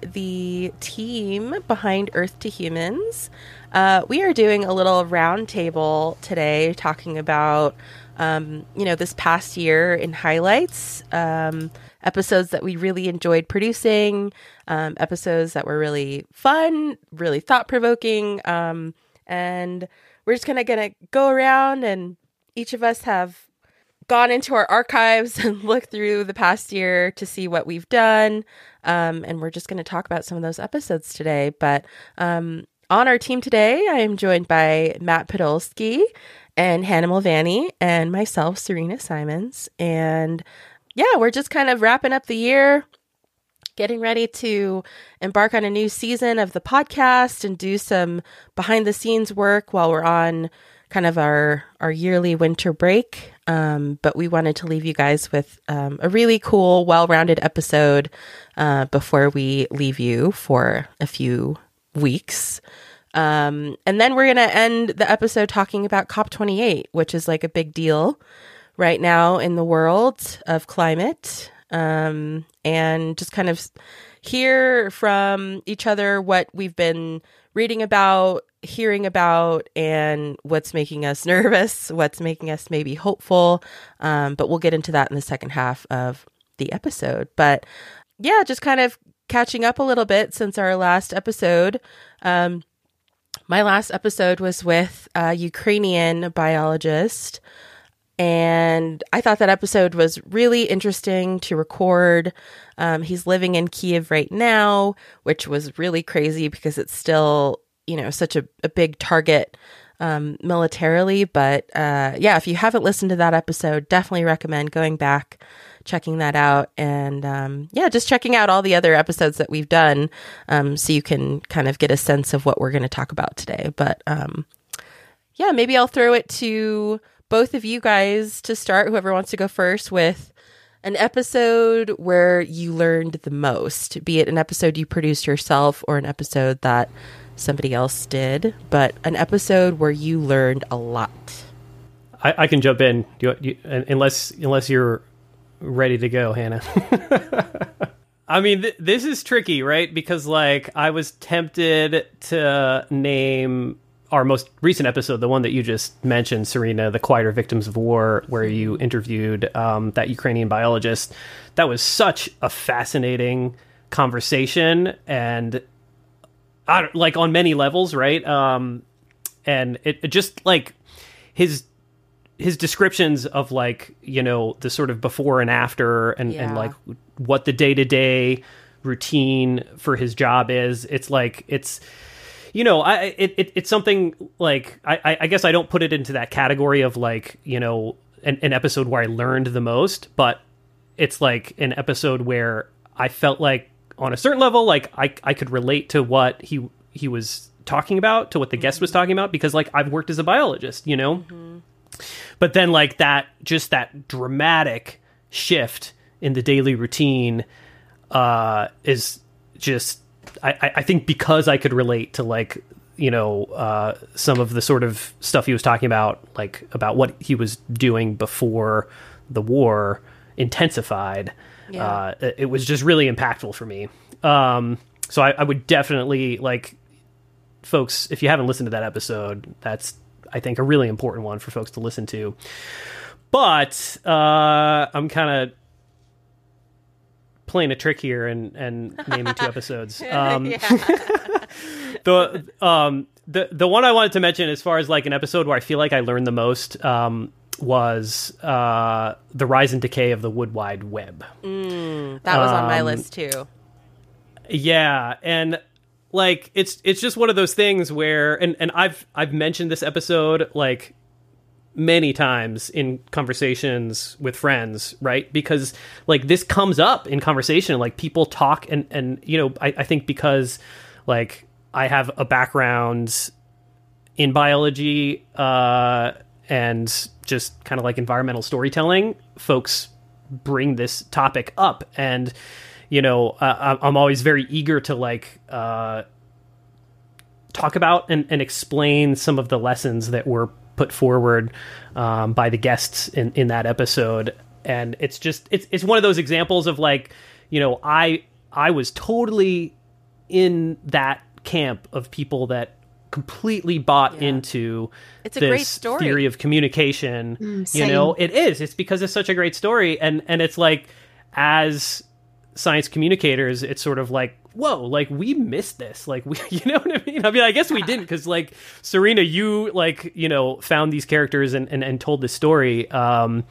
the team behind Earth to Humans. Uh, we are doing a little roundtable today, talking about um, you know this past year in highlights, um, episodes that we really enjoyed producing, um, episodes that were really fun, really thought provoking, um, and we're just kind of gonna go around and each of us have gone into our archives and looked through the past year to see what we've done. Um, and we're just going to talk about some of those episodes today. But um, on our team today, I am joined by Matt Podolsky and Hannah Mulvaney and myself, Serena Simons. And yeah, we're just kind of wrapping up the year, getting ready to embark on a new season of the podcast and do some behind the scenes work while we're on kind of our our yearly winter break. Um, but we wanted to leave you guys with um, a really cool, well rounded episode uh, before we leave you for a few weeks. Um, and then we're going to end the episode talking about COP28, which is like a big deal right now in the world of climate. Um, and just kind of hear from each other what we've been reading about, hearing about, and what's making us nervous, what's making us maybe hopeful. Um, but we'll get into that in the second half of the episode. But yeah, just kind of catching up a little bit since our last episode. Um, my last episode was with a Ukrainian biologist, and I thought that episode was really interesting to record. Um, he's living in Kiev right now, which was really crazy because it's still, you know, such a, a big target um, militarily. But uh, yeah, if you haven't listened to that episode, definitely recommend going back, checking that out, and um, yeah, just checking out all the other episodes that we've done um, so you can kind of get a sense of what we're going to talk about today. But um, yeah, maybe I'll throw it to both of you guys to start, whoever wants to go first, with an episode where you learned the most, be it an episode you produced yourself or an episode that somebody else did, but an episode where you learned a lot. I, I can jump in you, you, unless unless you're ready to go, Hannah. I mean, th- this is tricky, right? Because like I was tempted to name our most recent episode, the one that you just mentioned, Serena, the quieter victims of war, where you interviewed um, that Ukrainian biologist. That was such a fascinating conversation, and like on many levels, right? Um, and it, it just like his his descriptions of like you know the sort of before and after and, Yeah. and like what the day to day routine for his job is. It's like it's you know I it, it it's something like I I- guess I don't put it into that category of like you know an, an episode where I learned the most, but it's like an episode where I felt like on a certain level like I I could relate to what he he was talking about to what the guest was talking about because like I've worked as a biologist, you know. But then like that just that dramatic shift in the daily routine uh is just I I- think because I could relate to like you know uh some of the sort of stuff he was talking about like about what he was doing before the war intensified Yeah. uh it, it was just really impactful for me um so I, I would definitely like folks if you haven't listened to that episode that's i think a really important one for folks to listen to but uh i'm kind of playing a trick here and and naming two episodes um the um the the one I wanted to mention as far as like an episode where I feel like I learned the most um was uh the rise and decay of the wood wide web. That was on my Um, list too. Yeah, and like it's it's just one of those things where and and I've I've mentioned this episode like many times in conversations with friends, right? Because like this comes up in conversation, like people talk and and you know, I, I think because like I have a background in biology uh and just kind of like environmental storytelling, folks bring this topic up and you know uh, i'm always very eager to like uh, talk about and, and explain some of the lessons that were put forward um, by the guests in, in that episode. And it's just it's it's one of those examples of like you know i i was totally in that camp of people that completely bought Yeah. into It's a this great story. theory of communication. Mm, you know it is. It's because it's such a great story. And and it's like as science communicators it's sort of like whoa like we missed this. Like we you know what i mean? I mean i guess we didn't because like serena you like you know found these characters and and, and told the story um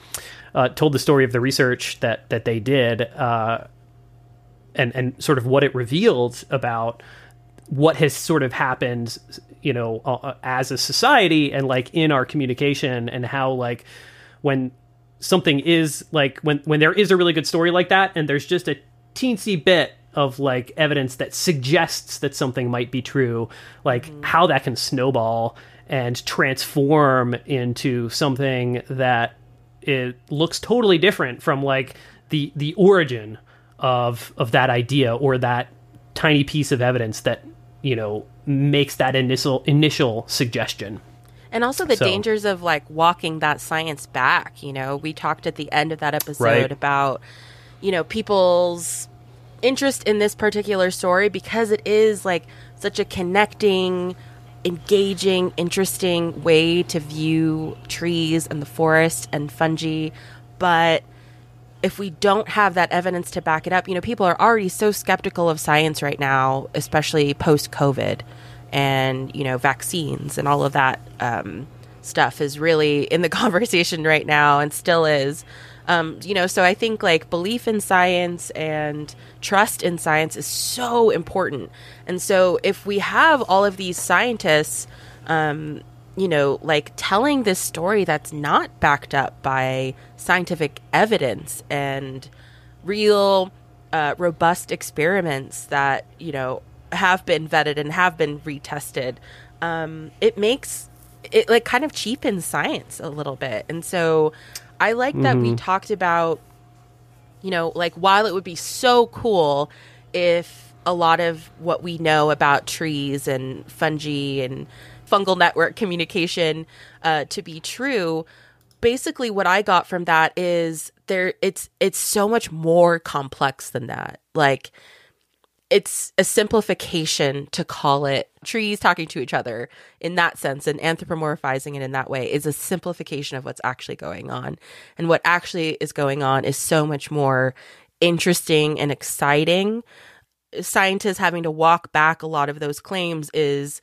uh, told the story of the research that that they did uh and and sort of what it revealed about what has sort of happened you know uh, as a society and like in our communication and how like when something is like when when there is a really good story like that and there's just a teensy bit of like evidence that suggests that something might be true like mm. how that can snowball and transform into something that it looks totally different from like the the origin of of that idea or that tiny piece of evidence that you know makes that initial initial suggestion And also the So- dangers of like walking that science back. You know, we talked at the end of that episode Right. about, you know, people's interest in this particular story because it is like such a connecting, engaging, interesting way to view trees and the forest and fungi. But if we don't have that evidence to back it up, you know, people are already so skeptical of science right now, especially post COVID and, you know, vaccines and all of that um, stuff is really in the conversation right now and still is. Um, you know, so I think like belief in science and trust in science is so important. And so if we have all of these scientists, um, you know, like telling this story that's not backed up by scientific evidence and real, uh, robust experiments that, you know, have been vetted and have been retested, um, it makes it like kind of cheapens science a little bit. And so I like that we talked about you know, like while it would be so cool if a lot of what we know about trees and fungi and fungal network communication uh, to be true, basically what I got from that is there it's it's so much more complex than that. Like it's a simplification to call it trees talking to each other in that sense and anthropomorphizing it in that way is a simplification of what's actually going on. And what actually is going on is so much more interesting and exciting. Scientists having to walk back a lot of those claims is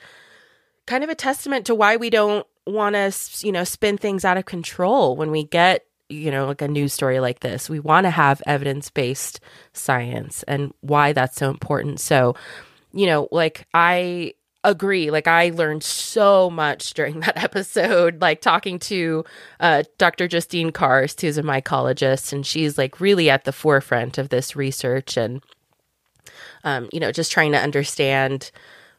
kind of a testament to why we don't want to, you know, spin things out of control when we get, you know, like a news story like this. We want to have evidence based science and why that's so important. So, you know, like I agree. Like I learned so much during that episode, like talking to uh, Dr. Justine Karst, who's a mycologist, and she's like really at the forefront of this research and, um, you know, just trying to understand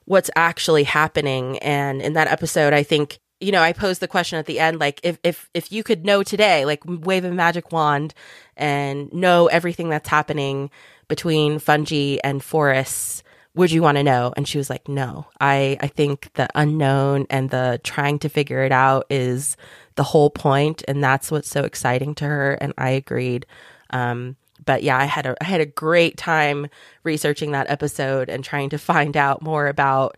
what's actually happening. And in that episode, I think you know, I posed the question at the end, like if if if you could know today, like wave a magic wand and know everything that's happening between fungi and forests, would you want to know? And she was like, No. I I think the unknown and the trying to figure it out is the whole point, and that's what's so exciting to her. And I agreed. Um, but yeah, I had a I had a great time researching that episode and trying to find out more about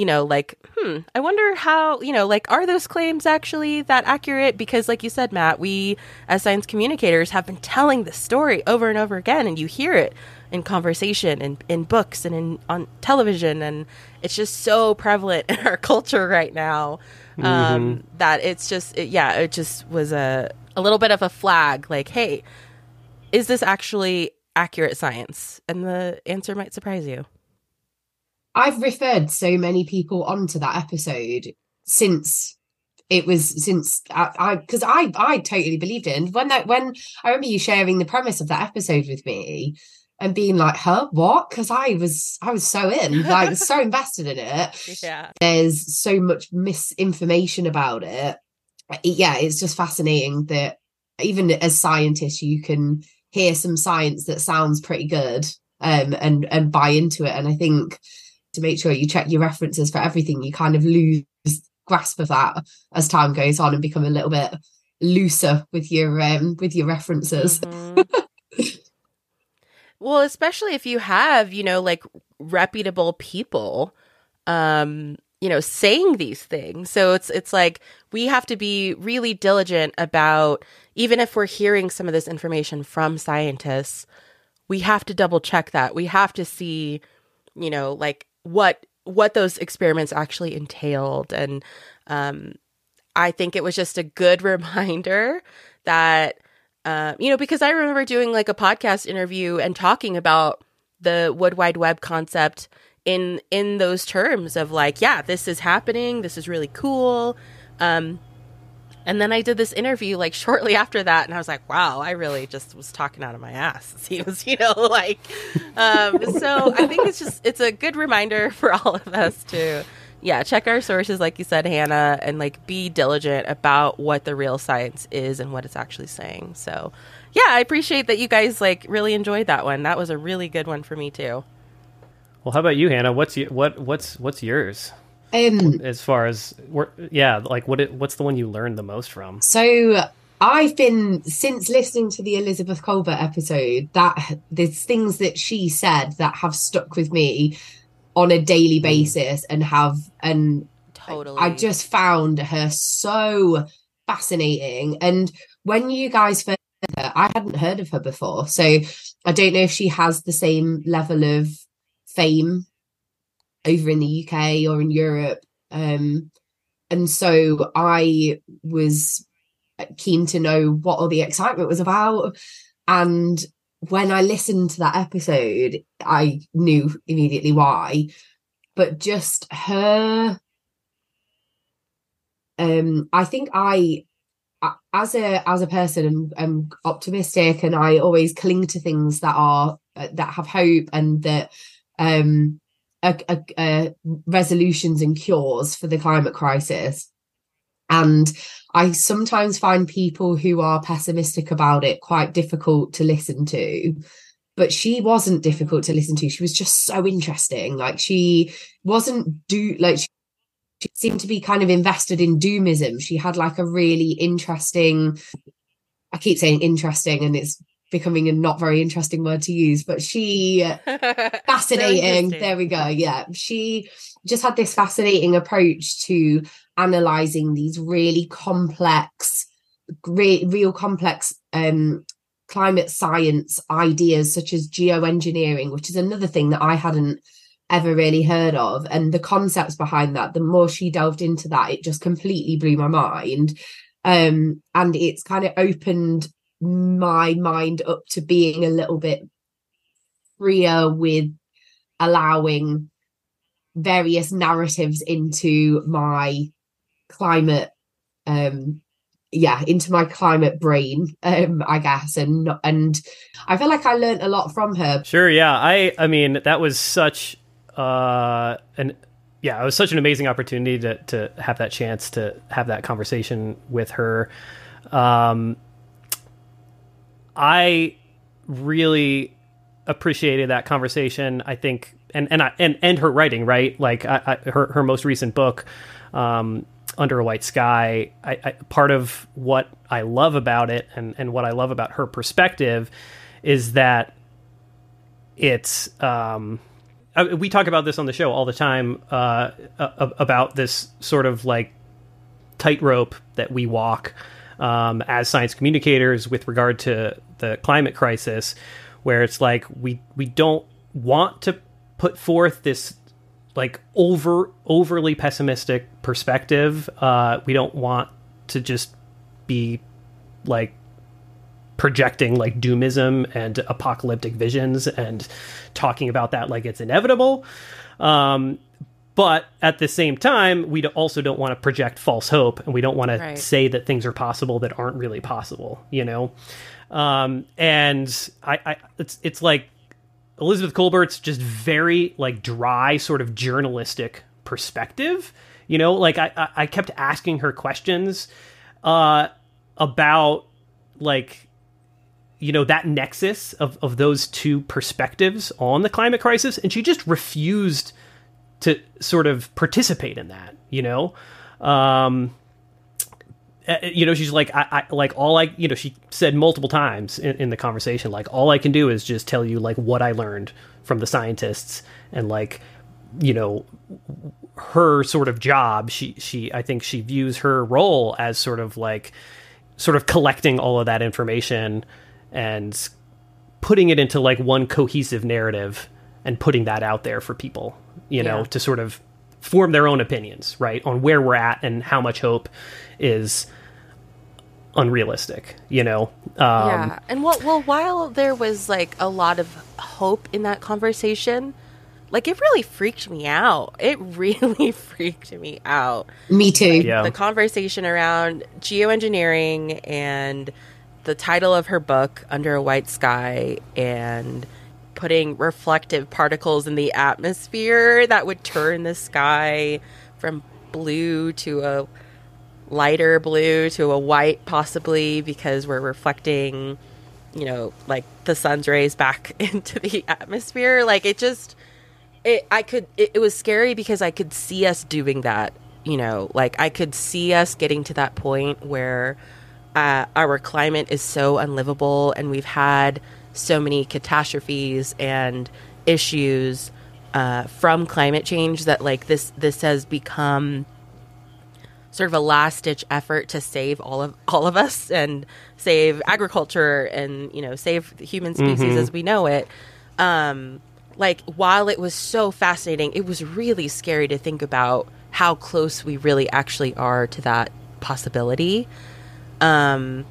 you know, like, hmm, I wonder how, you know, like, are those claims actually that accurate? Because, like you said, Matt, we as science communicators have been telling this story over and over again, and you hear it in conversation and in books and in on television, and it's just so prevalent in our culture right now um, that it's just, it, yeah, it just was a a little bit of a flag, like, hey, is this actually accurate science? And the answer might surprise you. I've referred so many people onto that episode since it was since I because I, I totally believed it. And when that when I remember you sharing the premise of that episode with me and being like, "Huh, what?" Because I was I was so in, like so invested in it. Yeah. There's so much misinformation about it. Yeah, it's just fascinating that even as scientists, you can hear some science that sounds pretty good um, and and buy into it. And I think to make sure you check your references for everything, you kind of lose grasp of that as time goes on and become a little bit looser with your um with your references. Mm-hmm. well, especially if you have, you know, like reputable people um you know saying these things so it's it's like we have to be really diligent about even if we're hearing some of this information from scientists we have to double check that we have to see you know like what what those experiments actually entailed. And um i think it was just a good reminder that uh, you know because i remember doing like a podcast interview and talking about the wood wide web concept in in those terms of like yeah this is happening. This is really cool. Um and then I did this interview like shortly after that, and I was like, "Wow, I really just was talking out of my ass." He was, you know, like, um, so I think it's just it's a good reminder for all of us to, yeah, check our sources, like you said, Hannah, and like be diligent about what the real science is and what it's actually saying. So, yeah, I appreciate that you guys like really enjoyed that one. That was a really good one for me too. Well, how about you, Hannah? What's your, what what's what's yours? Um, as far as yeah, like what it, what's the one you learned the most from? So I've been since listening to the Elizabeth Kolbert episode that there's things that she said that have stuck with me on a daily mm. basis and have and totally I just found her so fascinating and when you guys first her, I hadn't heard of her before so I don't know if she has the same level of fame over in the UK or in Europe. Um, and so I was keen to know what all the excitement was about. And when I listened to that episode, I knew immediately why. But just her, um, I think I as a as a person am, am optimistic and I always cling to things that are uh, that have hope and that um, resolutions and cures for the climate crisis. And I sometimes find people who are pessimistic about it quite difficult to listen to. But she wasn't difficult to listen to. She was just so interesting. Like she wasn't do like she, she seemed to be kind of invested in doomism. She had like a really interesting I keep saying interesting and it's becoming a not very interesting word to use, but she fascinating. there we go. Yeah. She just had this fascinating approach to analyzing these really complex, re- real complex um, climate science ideas such as geoengineering, which is another thing that I hadn't ever really heard of. And the concepts behind that, the more she delved into that, it just completely blew my mind. Um, and it's kind of opened my mind up to being a little bit freer with allowing various narratives into my climate um yeah into my climate brain um i guess and and i feel like i learned a lot from her. Sure yeah i i mean that was such uh an yeah it was such an amazing opportunity to to have that chance to have that conversation with her. Um I really appreciated that conversation. I think, and and I, and and her writing, right? Like I, I, her her most recent book, um, Under a White Sky. I, part of what I love about it, and and what I love about her perspective, is that it's. Um, we talk about this on the show all the time uh, about this sort of like tightrope that we walk um, as science communicators with regard to the climate crisis, where it's like we we don't want to put forth this like over overly pessimistic perspective. Uh, we don't want to just be like projecting like doomism and apocalyptic visions and talking about that like it's inevitable. Um, but at the same time, we also don't want to project false hope, and we don't want right. to say that things are possible that aren't really possible. You know, um, and I, I, it's it's like Elizabeth Kolbert's just very like dry, sort of journalistic perspective. You know, like I, I kept asking her questions uh, about like you know that nexus of, of those two perspectives on the climate crisis and she just refused to sort of participate in that you know? Um, uh, you know she's like I, I like all i you know she said multiple times in, in the conversation like all i can do is just tell you like what i learned from the scientists and like you know her sort of job she she i think she views her role as sort of like sort of collecting all of that information and putting it into like one cohesive narrative and putting that out there for people you know Yeah. to sort of form their own opinions right on where we're at and how much hope is unrealistic you know um, yeah. And what well while there was like a lot of hope in that conversation, like it really freaked me out. It really freaked me out. Me too. Yeah. the conversation around geoengineering and the title of her book under a white sky and putting reflective particles in the atmosphere that would turn the sky from blue to a lighter blue to a white possibly because we're reflecting you know like the sun's rays back into the atmosphere. Like it just it i could it, it was scary because i could see us doing that you know? Like i could see us getting to that point where uh, our climate is so unlivable and we've had so many catastrophes and issues uh, from climate change that like this this has become sort of a last ditch effort to save all of all of us and save agriculture and you know save the human species as we know it. Um like while it was so fascinating it was really scary to think about how close we really actually are to that possibility um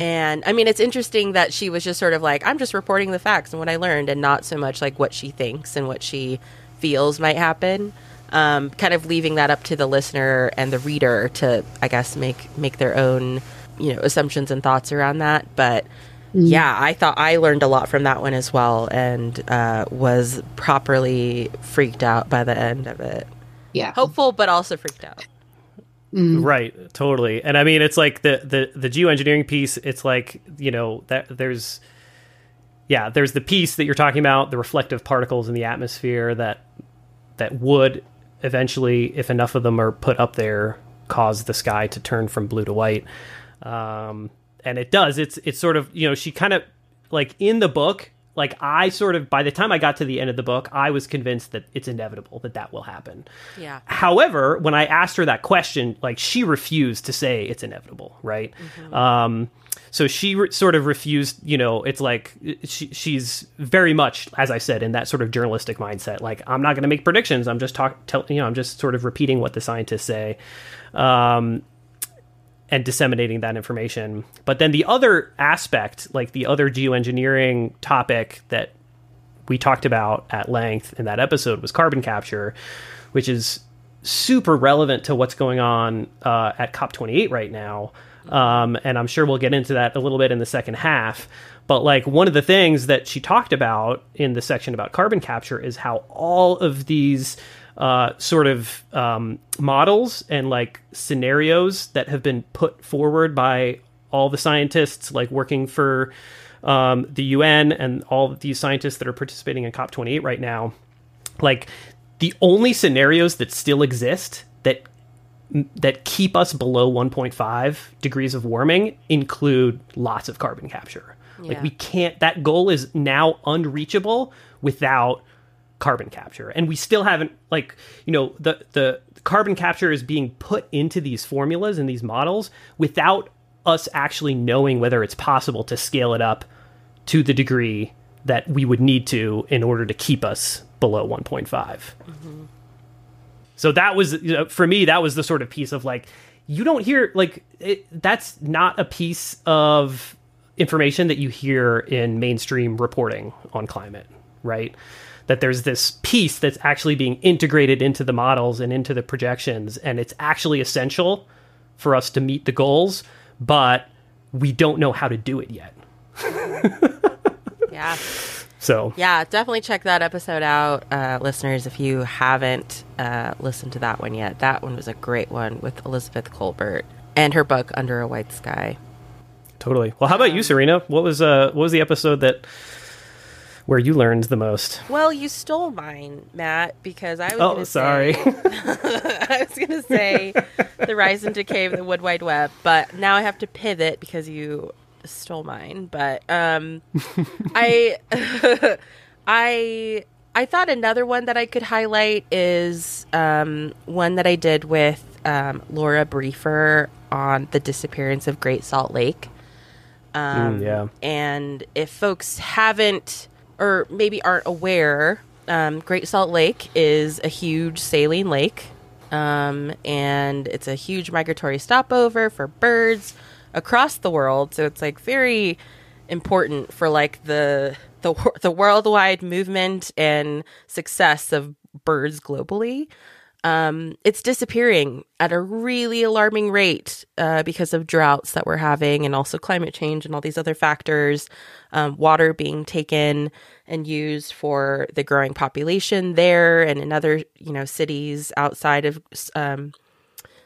and i mean it's interesting that she was just sort of like i'm just reporting the facts and what i learned and not so much like what she thinks and what she feels might happen. Um, kind of leaving that up to the listener and the reader to i guess make make their own you know assumptions and thoughts around that. But yeah i thought i learned a lot from that one as well and uh, was properly freaked out by the end of it. Yeah. hopeful but also freaked out Right, totally. And I mean, it's like the the the geoengineering piece. It's like you know that there's, yeah, there's the piece that you're talking about, the reflective particles in the atmosphere that that would eventually, if enough of them are put up there, cause the sky to turn from blue to white. Um, and it does. It's it's sort of you know she kind of like in the book. Like I sort of by the time I got to the end of the book, I was convinced that it's inevitable that that will happen. yeah However, when I asked her that question, like she refused to say it's inevitable, right? Um, so she re- sort of refused. You know, it's like she, she's very much, as I said, in that sort of journalistic mindset. Like, I'm not going to make predictions. I'm just talk, tell, you know, I'm just sort of repeating what the scientists say. Um, and disseminating that information. But then the other aspect, like the other geoengineering topic that we talked about at length in that episode was carbon capture, which is super relevant to what's going on uh, at COP28 right now. Um, and I'm sure we'll get into that a little bit in the second half. But like one of the things that she talked about in the section about carbon capture is how all of these uh, sort of um, models and like scenarios that have been put forward by all the scientists like working for um, the UN and all these scientists that are participating in COP28 right now, like the only scenarios that still exist that that keep us below 1.5 degrees of warming include lots of carbon capture. Like we can't that goal is now unreachable without carbon capture. And we still haven't like, you know, the the carbon capture is being put into these formulas and these models without us actually knowing whether it's possible to scale it up to the degree that we would need to in order to keep us below 1.5. Mm-hmm. So that was you know, for me that was the sort of piece of like you don't hear like it, that's not a piece of information that you hear in mainstream reporting on climate, right? That there's this piece that's actually being integrated into the models and into the projections and it's actually essential for us to meet the goals, but we don't know how to do it yet. yeah So Yeah, definitely check that episode out, uh, listeners, if you haven't uh, listened to that one yet. That one was a great one with Elizabeth Kolbert and her book, Under a White Sky. Totally. Well, how about you, Serena? What was uh what was the episode that where you learned the most? Well, you stole mine, Matt, because I was. Oh, gonna sorry. Say, I was going to say the rise and decay of the Wood Wide Web, but now I have to pivot because you stole mine. But um, I, I, I thought another one that I could highlight is um, one that I did with um, Laura Briefer on the disappearance of Great Salt Lake. Um, Mm, yeah. And if folks haven't or maybe aren't aware, um, Great Salt Lake is a huge saline lake. Um, and it's a huge migratory stopover for birds across the world. So it's like very important for like the the the worldwide movement and success of birds globally. Um, it's disappearing at a really alarming rate uh, because of droughts that we're having, and also climate change and all these other factors. Um, water being taken and used for the growing population there, and in other you know cities outside of um,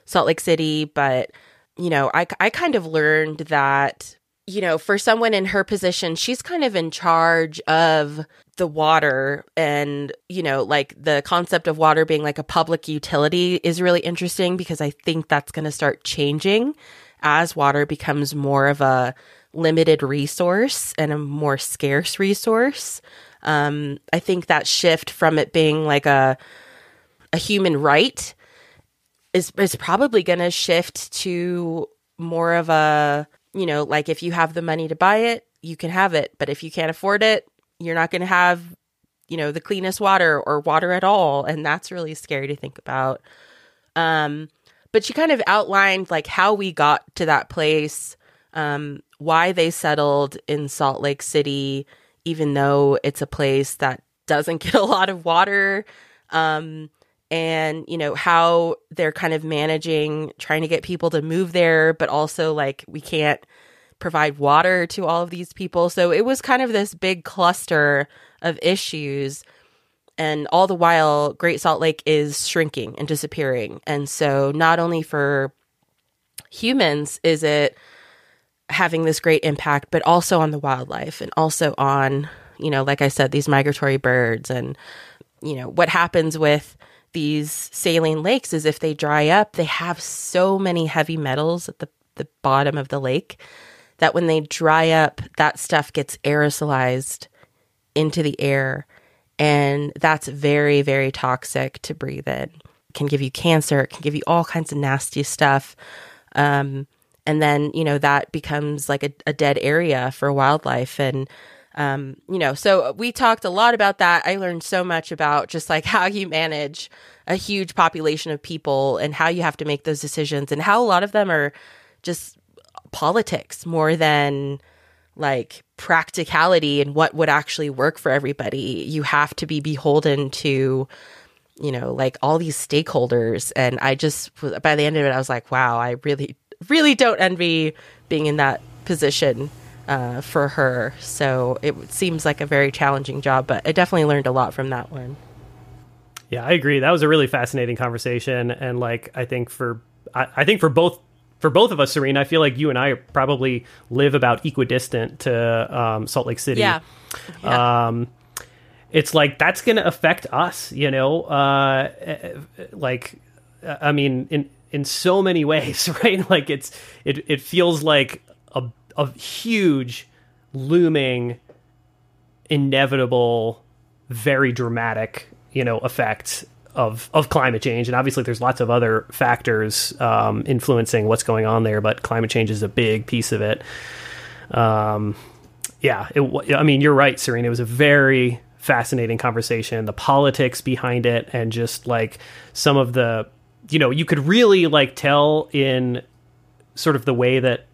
Salt Lake City. But you know, I I kind of learned that you know, for someone in her position, she's kind of in charge of the water and, you know, like the concept of water being like a public utility is really interesting because I think that's going to start changing as water becomes more of a limited resource and a more scarce resource. Um, I think that shift from it being like a a human right is is probably going to shift to more of a you know, like if you have the money to buy it, you can have it. But if you can't afford it, you're not going to have, you know, the cleanest water or water at all. And that's really scary to think about. Um, but she kind of outlined like how we got to that place, um, why they settled in Salt Lake City, even though it's a place that doesn't get a lot of water. Um, and you know how they're kind of managing trying to get people to move there but also like we can't provide water to all of these people. So it was kind of this big cluster of issues. And all the while great salt lake is shrinking and disappearing. And so not only for humans is it having this great impact but also on the wildlife and also on you know like i said these migratory birds and you know what happens with these saline lakes is if they dry up, they have so many heavy metals at the, the bottom of the lake that when they dry up, that stuff gets aerosolized into the air. And that's very, very toxic to breathe in. It can give you cancer, it can give you all kinds of nasty stuff. Um, and then, you know, that becomes like a, a dead area for wildlife. And um, you know, so we talked a lot about that. I learned so much about just like how you manage a huge population of people and how you have to make those decisions and how a lot of them are just politics more than like practicality and what would actually work for everybody. You have to be beholden to, you know, like all these stakeholders. And I just, by the end of it, I was like, wow, I really, really don't envy being in that position uh, for her. So it seems like a very challenging job, but I definitely learned a lot from that one. Yeah, I agree. That was a really fascinating conversation, and like I think for I, I think for both for both of us, Serena, I feel like you and I probably live about equidistant to um, Salt Lake City. Yeah. yeah. Um, it's like that's going to affect us, you know. Uh, like, I mean, in in so many ways, right? Like it's it it feels like a a huge, looming, inevitable, very dramatic, you know, effect of of climate change. And obviously, there's lots of other factors um, influencing what's going on there, but climate change is a big piece of it. Um, yeah, it, I mean, you're right, Serena. It was a very fascinating conversation. The politics behind it, and just like some of the, you know, you could really like tell in sort of the way that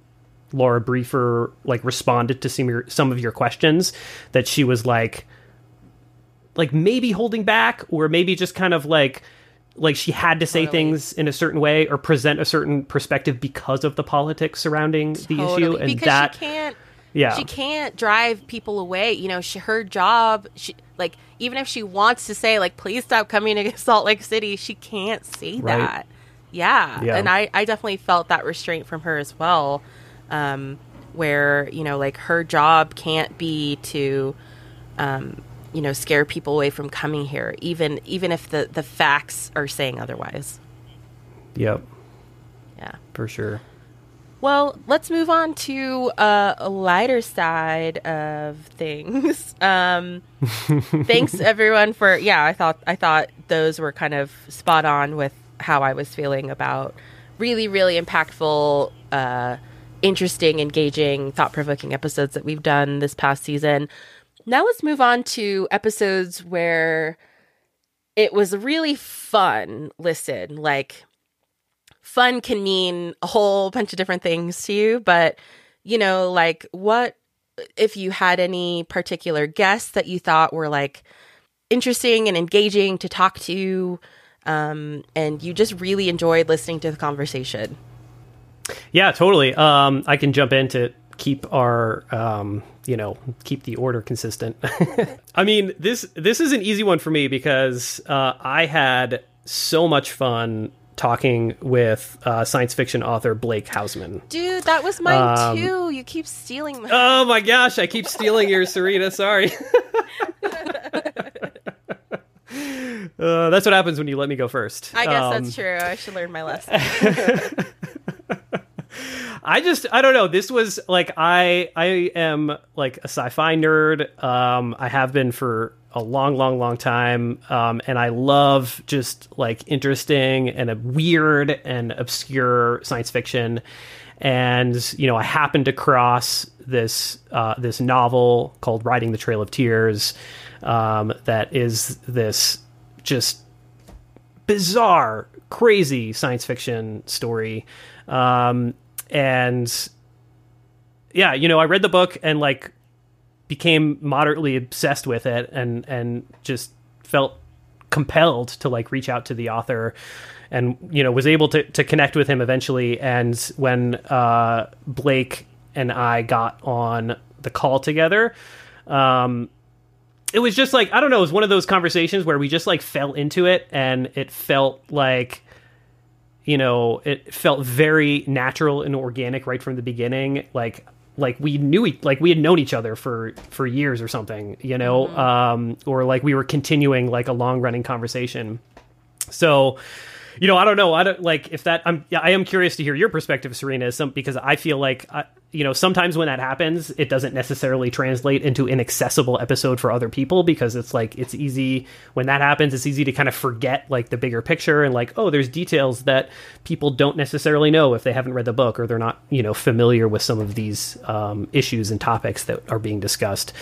Laura Briefer like responded to some of your, some of your questions that she was like like maybe holding back or maybe just kind of like like she had to say Totally. things in a certain way or present a certain perspective because of the politics surrounding the issue and because that she can't yeah she can't drive people away you know she her job she like even if she wants to say like please stop coming to salt lake city she can't say Right. that yeah. Yeah. and i i definitely felt that restraint from her as well um where you know like her job can't be to um, you know scare people away from coming here even even if the the facts are saying otherwise. Yep, yeah. For sure. well let's move on to uh, a lighter side of things. Um thanks everyone for yeah i thought i thought those were kind of spot on with how i was feeling about really really impactful uh interesting engaging thought-provoking episodes that we've done this past season. Now let's move on to episodes where it was really fun. Listen like fun can mean a whole bunch of different things to you but you know like what if you had any particular guests that you thought were like interesting and engaging to talk to um, and you just really enjoyed listening to the conversation Yeah, totally. Um, I can jump in to keep our, um, you know, keep the order consistent. I mean, this this is an easy one for me because uh, I had so much fun talking with uh, science fiction author Blake Hausman. dude that was mine Um, too you keep stealing my Oh my gosh, I keep stealing yours, Serena. Sorry. Uh, that's what happens when you let me go first. i guess Um, that's true i should learn my lesson I just I don't know. This was like I I am like a sci-fi nerd. Um, I have been for a long, long, long time. Um, and I love just like interesting and weird and obscure science fiction. And you know, I happened to cross this uh, this novel called "Riding the Trail of Tears," um, that is this just bizarre, crazy science fiction story. Um, and yeah, you know, I read the book and like became moderately obsessed with it and and just felt compelled to like reach out to the author and you know was able to to connect with him eventually. And when uh Blake and I got on the call together um it was just like I don't know, it was one of those conversations where we just like fell into it and it felt like you know, it felt very natural and organic right from the beginning. Like like we knew e- like we had known each other for for years or something, you know, um, or like we were continuing like a long running conversation. So, you know, I don't know. I don't like if that. I'm. I am curious to hear your perspective, Serena, some because I feel like, I, you know, sometimes when that happens, it doesn't necessarily translate into an accessible episode for other people because it's like it's easy when that happens. It's easy to kind of forget like the bigger picture and like, oh, there's details that people don't necessarily know if they haven't read the book or they're not, you know, familiar with some of these um, issues and topics that are being discussed.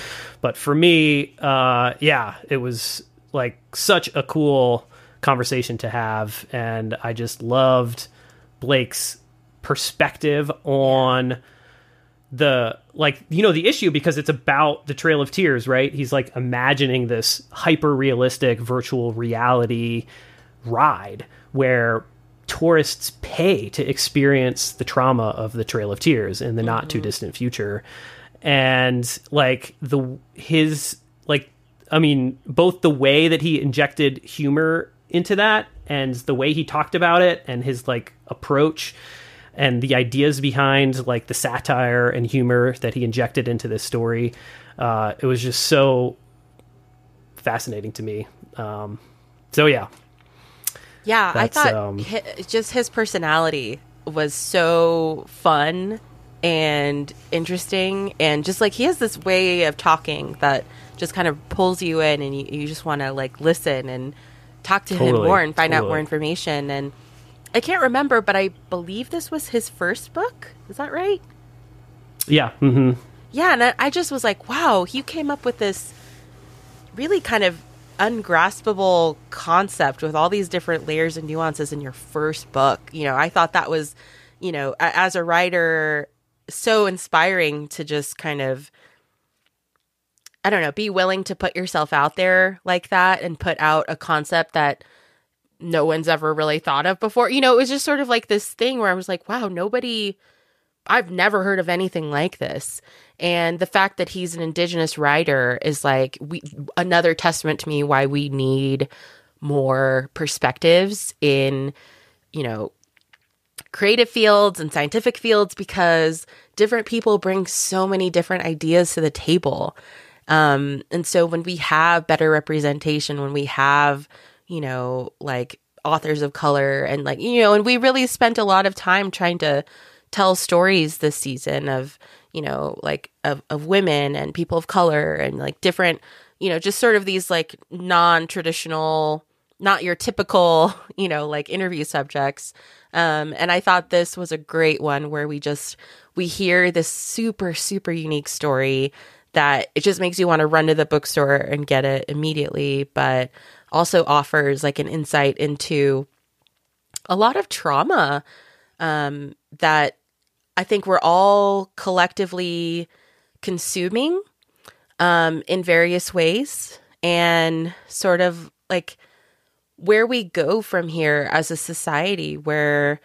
But for me, uh, yeah, it was like such a cool conversation to have and i just loved blake's perspective on the like you know the issue because it's about the trail of tears right? He's like imagining this hyper realistic virtual reality ride where tourists pay to experience the trauma of the trail of tears in the not too mm-hmm. distant future. And like the his like i mean both the way that he injected humor into that and the way he talked about it and his like approach and the ideas behind like the satire and humor that he injected into this story uh, it was just so fascinating to me. Um, so yeah. Yeah, I thought um, hi- just his personality was so fun and interesting, and just like he has this way of talking that just kind of pulls you in, and you, you just want to like listen and talk to him more and find out more information. And I can't remember, but I believe this was his first book. Is that right? yeah hmm Yeah, and I, I just was like, wow, he came up with this really kind of ungraspable concept with all these different layers and nuances in your first book. You know, I thought that was, you know, a- as a writer, so inspiring to just kind of, I don't know, be willing to put yourself out there like that and put out a concept that no one's ever really thought of before. You know, it was just sort of like this thing where I was like, wow, nobody I've never heard of anything like this. And the fact that he's an indigenous writer is like we another testament to me why we need more perspectives in, you know, creative fields and scientific fields because different people bring so many different ideas to the table. Um, and so when we have better representation, when we have, you know, like authors of color and like, you know, and we really spent a lot of time trying to tell stories this season of, you know, like of, of women and people of color and like different, you know, just sort of these like non traditional, not your typical, you know, like interview subjects. Um, and I thought this was a great one where we just, we hear this super, super unique story that it just makes you want to run to the bookstore and get it immediately, but also offers like an insight into a lot of trauma um, that I think we're all collectively consuming um, in various ways and sort of like where we go from here as a society where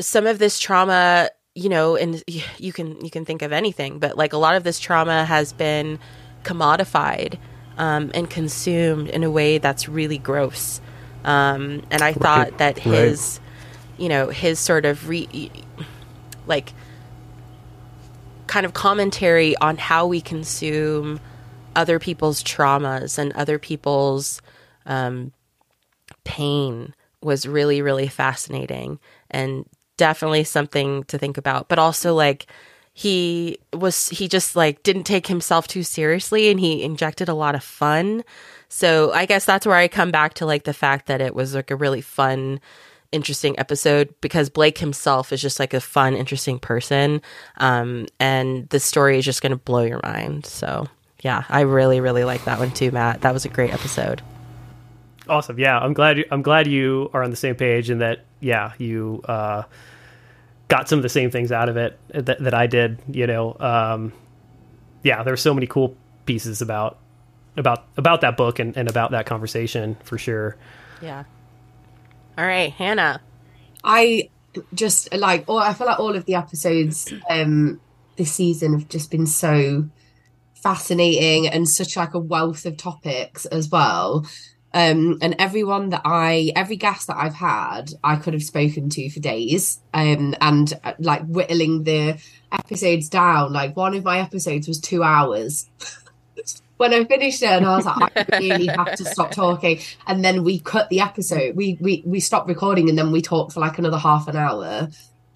some of this trauma you know and you can you can think of anything but like a lot of this trauma has been commodified um, and consumed in a way that's really gross um, and i right. thought that his right. you know his sort of re like kind of commentary on how we consume other people's traumas and other people's um, pain was really really fascinating and definitely something to think about. But also like he was he just like didn't take himself too seriously and he injected a lot of fun. So I guess that's where I come back to like the fact that it was like a really fun interesting episode because Blake himself is just like a fun, interesting person. Um, and the story is just going to blow your mind. So, yeah, I really, really like that one too, Matt. That was a great episode. Awesome. Yeah, I'm glad. You, I'm glad you are on the same page and that yeah, you uh, got some of the same things out of it that, that I did. You know, um, yeah, there were so many cool pieces about about about that book and, and about that conversation for sure. Yeah. All right, Hannah. I just like, or I feel like all of the episodes um this season have just been so fascinating and such like a wealth of topics as well. Um, and everyone that I, every guest that I've had, I could have spoken to for days. Um, and uh, like whittling the episodes down. Like one of my episodes was two hours. when I finished it, and I was like, I really have to stop talking. And then we cut the episode. We we we stopped recording, and then we talked for like another half an hour.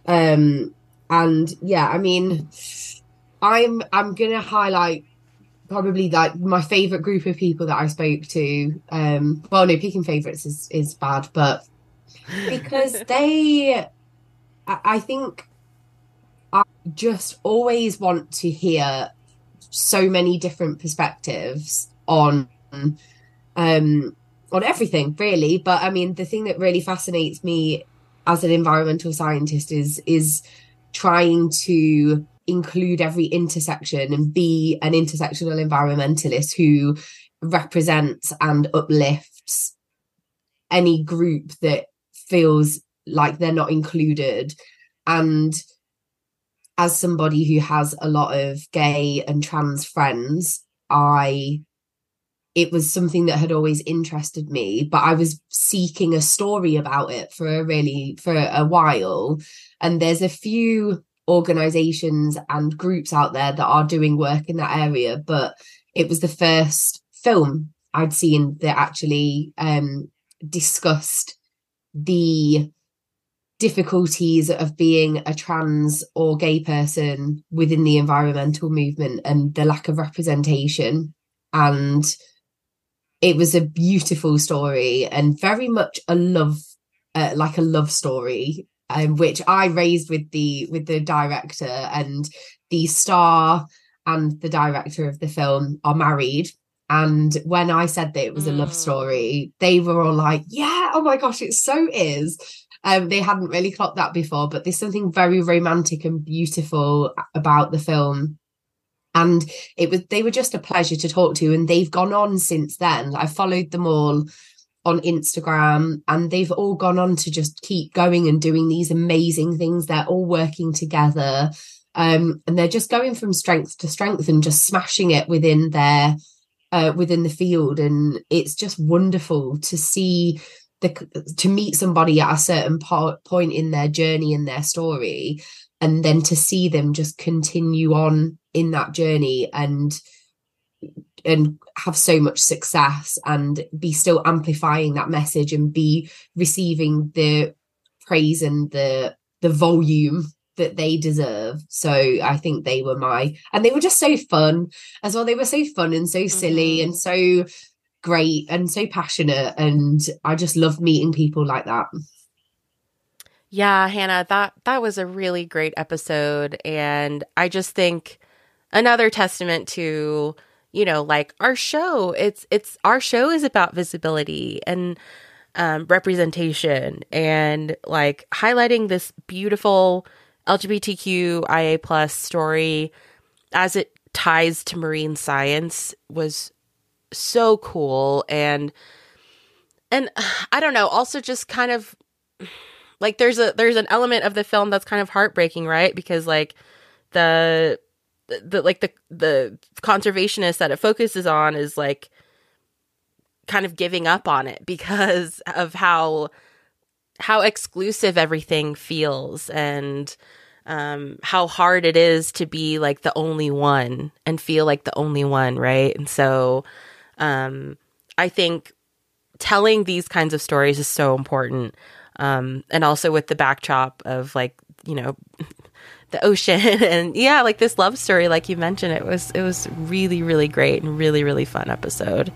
Um, and yeah, I mean, I'm I'm gonna highlight probably like my favorite group of people that I spoke to. Um, well, no, picking favorites is is bad, but because they, I think, I just always want to hear so many different perspectives on um on everything really but i mean the thing that really fascinates me as an environmental scientist is is trying to include every intersection and be an intersectional environmentalist who represents and uplifts any group that feels like they're not included. And as somebody who has a lot of gay and trans friends i it was something that had always interested me but i was seeking a story about it for a really for a while. And there's a few organizations and groups out there that are doing work in that area but it was the first film i'd seen that actually um, discussed the difficulties of being a trans or gay person within the environmental movement and the lack of representation. And it was a beautiful story and very much a love uh, like a love story um, which I raised with the with the director and the star and the director of the film are married. And when I said that it was a love mm. story, they were all like, "Yeah, oh my gosh, it so is." Um, they hadn't really clocked that before, but there's something very romantic and beautiful about the film and it was they were just a pleasure to talk to and they've gone on since then i followed them all on Instagram and they've all gone on to just keep going and doing these amazing things. They're all working together. Um, and they're just going from strength to strength and just smashing it within their uh, within the field. And it's just wonderful to see the to meet somebody at a certain po- point in their journey and their story and then to see them just continue on in that journey and and have so much success and be still amplifying that message and be receiving the praise and the the volume that they deserve. So I think they were my and they were just so fun as well. They were so fun and so silly mm-hmm. and so great and so passionate and I just love meeting people like that. Yeah, Hannah, that that was a really great episode and I just think another testament to you know like our show it's it's our show is about visibility and um, representation and like highlighting this beautiful lgbtqia plus story as it ties to marine science was so cool and and i don't know also just kind of like there's a there's an element of the film that's kind of heartbreaking right? Because like the the like the the conservationist that it focuses on is like kind of giving up on it because of how how exclusive everything feels and um, how hard it is to be like the only one and feel like the only one, right? And so um, I think telling these kinds of stories is so important. Um, and also with the backdrop of like, you know, the ocean and yeah, like this love story, like you mentioned, it was it was really, really great and really, really fun episode.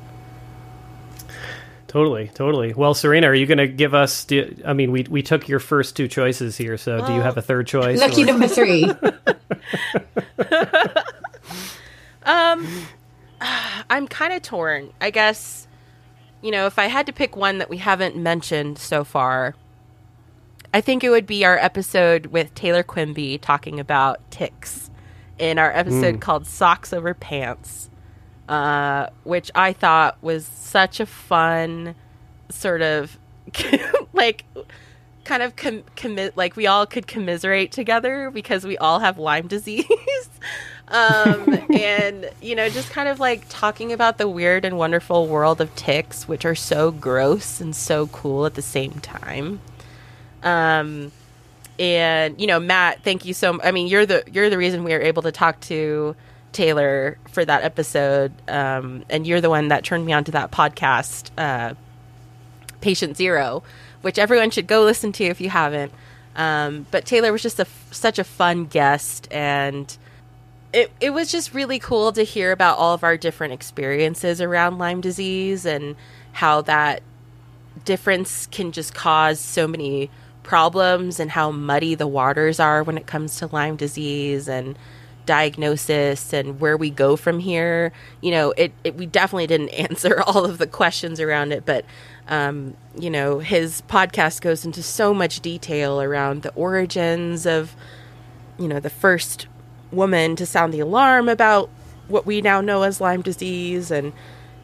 Totally, totally. Well, Serena, are you going to give us? Do, I mean, we we took your first two choices here, so well, do you have a third choice? Lucky or? number three. um, I'm kind of torn. I guess, you know, if I had to pick one that we haven't mentioned so far, I think it would be our episode with Taylor Quimby talking about ticks in our episode mm. called Socks Over Pants uh, which I thought was such a fun sort of like kind of com- commit like we all could commiserate together because we all have Lyme disease. um, and you know, just kind of like talking about the weird and wonderful world of ticks, which are so gross and so cool at the same time. Um, and you know, Matt, thank you so. M- I mean, you're the you're the reason we were able to talk to Taylor for that episode, um, and you're the one that turned me on to that podcast, uh, Patient Zero, which everyone should go listen to if you haven't. Um, but Taylor was just a, such a fun guest, and it it was just really cool to hear about all of our different experiences around Lyme disease and how that difference can just cause so many problems and how muddy the waters are when it comes to Lyme disease and diagnosis and where we go from here. You know, it, it we definitely didn't answer all of the questions around it, but um, you know, his podcast goes into so much detail around the origins of, you know, the first woman to sound the alarm about what we now know as Lyme disease and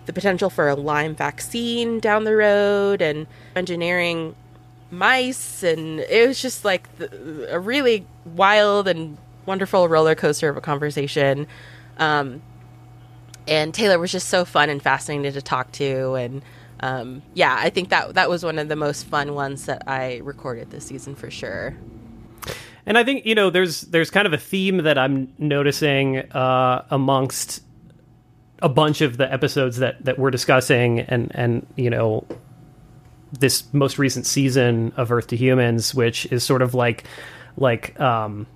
the potential for a Lyme vaccine down the road and engineering mice and it was just like the, a really wild and wonderful roller coaster of a conversation. Um, and Taylor was just so fun and fascinating to talk to, and um, yeah, I think that that was one of the most fun ones that I recorded this season for sure. And I think you know there's there's kind of a theme that I'm noticing uh, amongst a bunch of the episodes that that we're discussing, and and you know this most recent season of Earth to Humans, which is sort of like like um,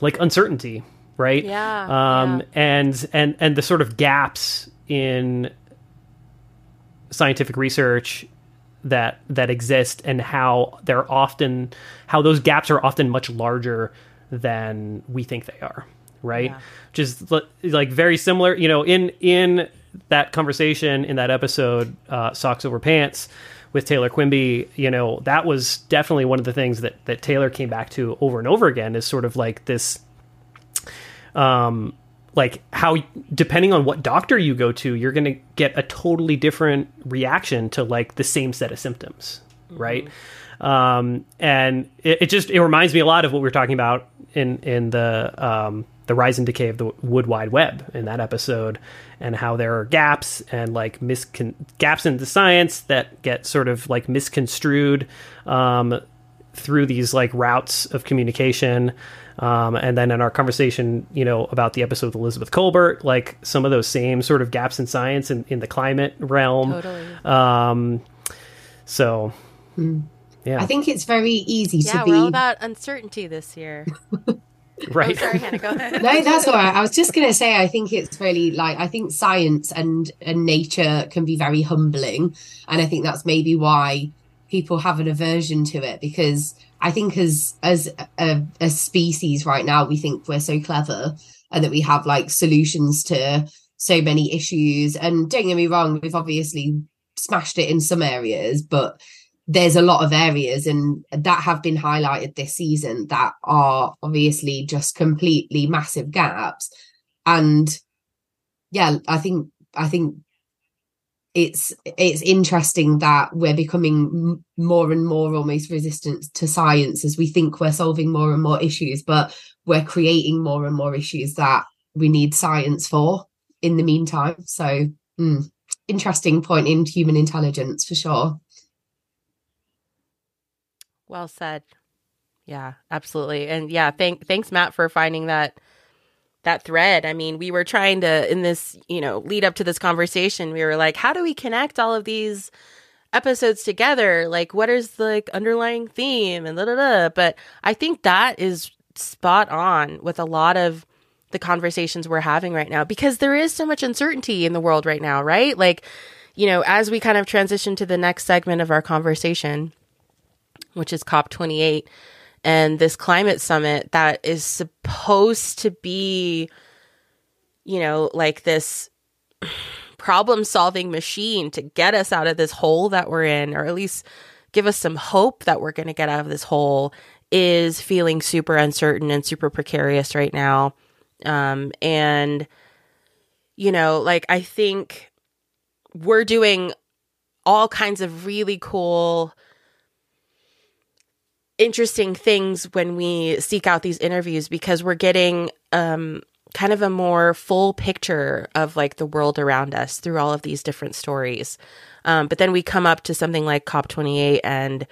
like uncertainty, right? Yeah, um, yeah. And and and the sort of gaps in scientific research that that exist and how they're often how those gaps are often much larger than we think they are right yeah. just like very similar you know in in that conversation in that episode uh, socks over pants with Taylor Quimby, you know, that was definitely one of the things that that Taylor came back to over and over again is sort of like this um like how depending on what doctor you go to, you're going to get a totally different reaction to like the same set of symptoms, mm-hmm. right? Um, and it, it, just it reminds me a lot of what we were talking about in in the um, the rise and decay of the wood wide web in that episode and how there are gaps and like miscon- gaps in the science that get sort of like misconstrued um, through these like routes of communication. Um, and then in our conversation you know about the episode with elizabeth Kolbert, like some of those same sort of gaps in science in, in the climate realm. Totally. um, so yeah I think it's very easy Yeah, to be we're all about uncertainty this year. right Oh, sorry, Hannah, go ahead. no, that's all right. I was just going to say, I think it's really like I think science and and nature can be very humbling, and I think that's maybe why people have an aversion to it because I think as as a, a species right now we think we're so clever and that we have like solutions to so many issues. And don't get me wrong, we've obviously smashed it in some areas, but there's a lot of areas and that have been highlighted this season that are obviously just completely massive gaps. And yeah i think i think it's it's interesting that we're becoming more and more almost resistant to science as we think we're solving more and more issues but we're creating more and more issues that we need science for in the meantime. So mm, interesting point in human intelligence for sure Well said. Yeah, absolutely. And yeah, thank thanks Matt for finding that that thread. I mean, we were trying to in this, you know, lead up to this conversation, we were like, how do we connect all of these episodes together? Like what is the like underlying theme and da da da. But I think that is spot on with a lot of the conversations we're having right now because there is so much uncertainty in the world right now, right? Like, you know, as we kind of transition to the next segment of our conversation, which is COP28, and this climate summit that is supposed to be, you know, like this problem solving machine to get us out of this hole that we're in, or at least give us some hope that we're going to get out of this hole, is feeling super uncertain and super precarious right now. Um, and, you know, like I think we're doing all kinds of really cool interesting things when we seek out these interviews because we're getting um, kind of a more full picture of like the world around us through all of these different stories. Um, but then we come up to something like COP28 and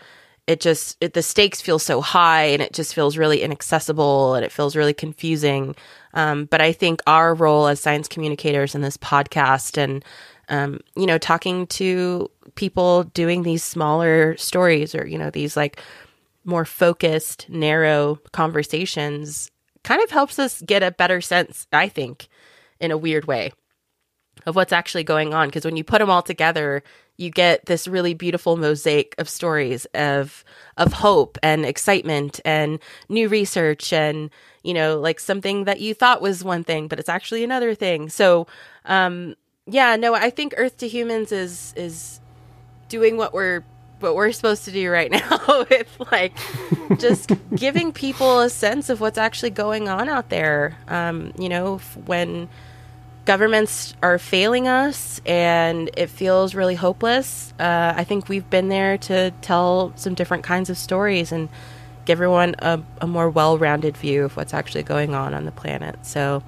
it just it, the stakes feel so high and it just feels really inaccessible and it feels really confusing. Um, but I think our role as science communicators in this podcast and um, you know talking to people doing these smaller stories or you know these like more focused, narrow conversations kind of helps us get a better sense, I think, in a weird way, of what's actually going on. Because when you put them all together, you get this really beautiful mosaic of stories of of hope and excitement and new research and you know like something that you thought was one thing but it's actually another thing so um yeah no i think earth to humans is is doing what we're what we're supposed to do right now with like just giving people a sense of what's actually going on out there. Um you know f- when governments are failing us and it feels really hopeless uh, i think we've been there to tell some different kinds of stories and give everyone a, a more well-rounded view of what's actually going on on the planet. So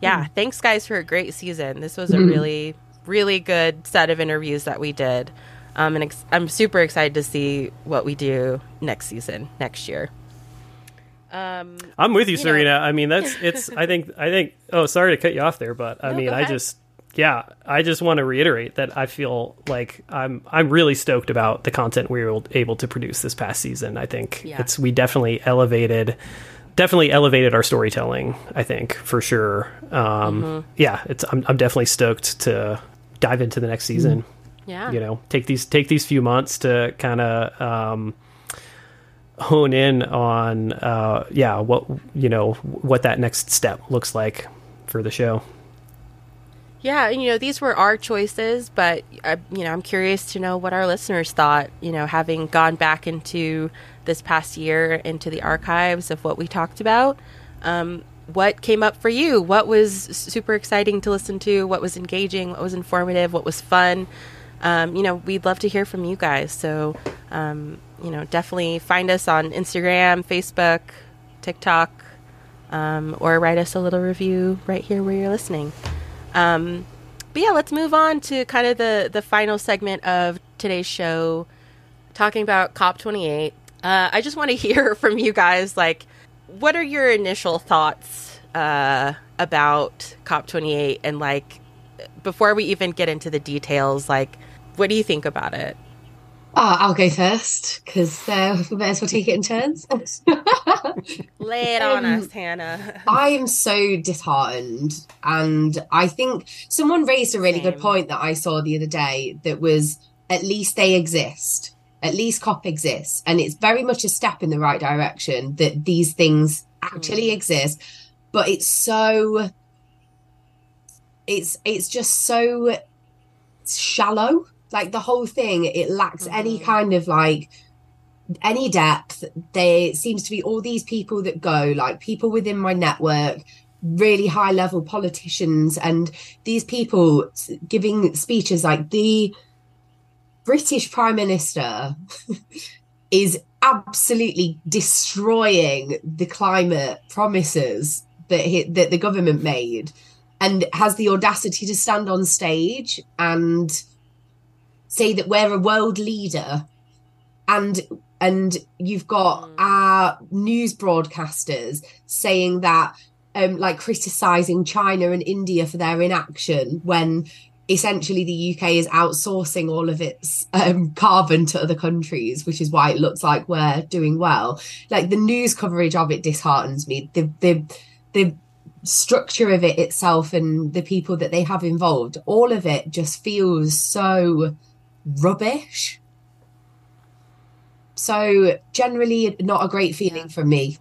yeah thanks guys for a great season. This was a really really good set of interviews that we did um, and ex- i'm super excited to see what we do next season next year um, I'm with you, know. Serena. I mean, that's it's. I think. I think. Oh, sorry to cut you off there, but I No, mean, I just. Yeah, I just want to reiterate that I feel like I'm I'm really stoked about the content we were able to produce this past season. I think Yeah. it's we definitely elevated definitely elevated our storytelling, I think, for sure. Um Mm-hmm. yeah, it's I'm I'm definitely stoked to dive into the next season. Yeah You know, take these take these few months to kind of um hone in on uh yeah what you know what that next step looks like for the show Yeah, and, you know, these were our choices, but uh, you know, I'm curious to know what our listeners thought. You know, having gone back into this past year into the archives of what we talked about, um, what came up for you? What was super exciting to listen to? What was engaging? What was informative? What was fun? Um, you know, we'd love to hear from you guys. So, um, you know, definitely find us on Instagram, Facebook, TikTok, um, or write us a little review right here where you're listening. Um, but yeah, let's move on to kind of the the final segment of today's show, talking about COP28. Uh, I just want to hear from you guys, like, what are your initial thoughts uh, about COP28, and like, before we even get into the details, like, what do you think about it? Oh, I'll go first because uh, we may as well take it in turns. Lay it on um, us, Hannah. I am so disheartened. And I think someone raised a really Same. good point that I saw the other day that was at least they exist. At least COP exists. And it's very much a step in the right direction that these things actually mm. exist. But it's so it's it's just so shallow like the whole thing it lacks mm-hmm. any kind of like any depth there seems to be all these people that go like people within my network really high level politicians and these people giving speeches like the british prime minister is absolutely destroying the climate promises that he, that the government made and has the audacity to stand on stage and say that we're a world leader and and you've got mm. our news broadcasters saying that um like criticizing China and India for their inaction when essentially the UK is outsourcing all of its um, carbon to other countries, which is why it looks like we're doing well. Like the news coverage of it disheartens me. The the the structure of it itself and the people that they have involved, all of it just feels so rubbish. So generally not a great feeling for me.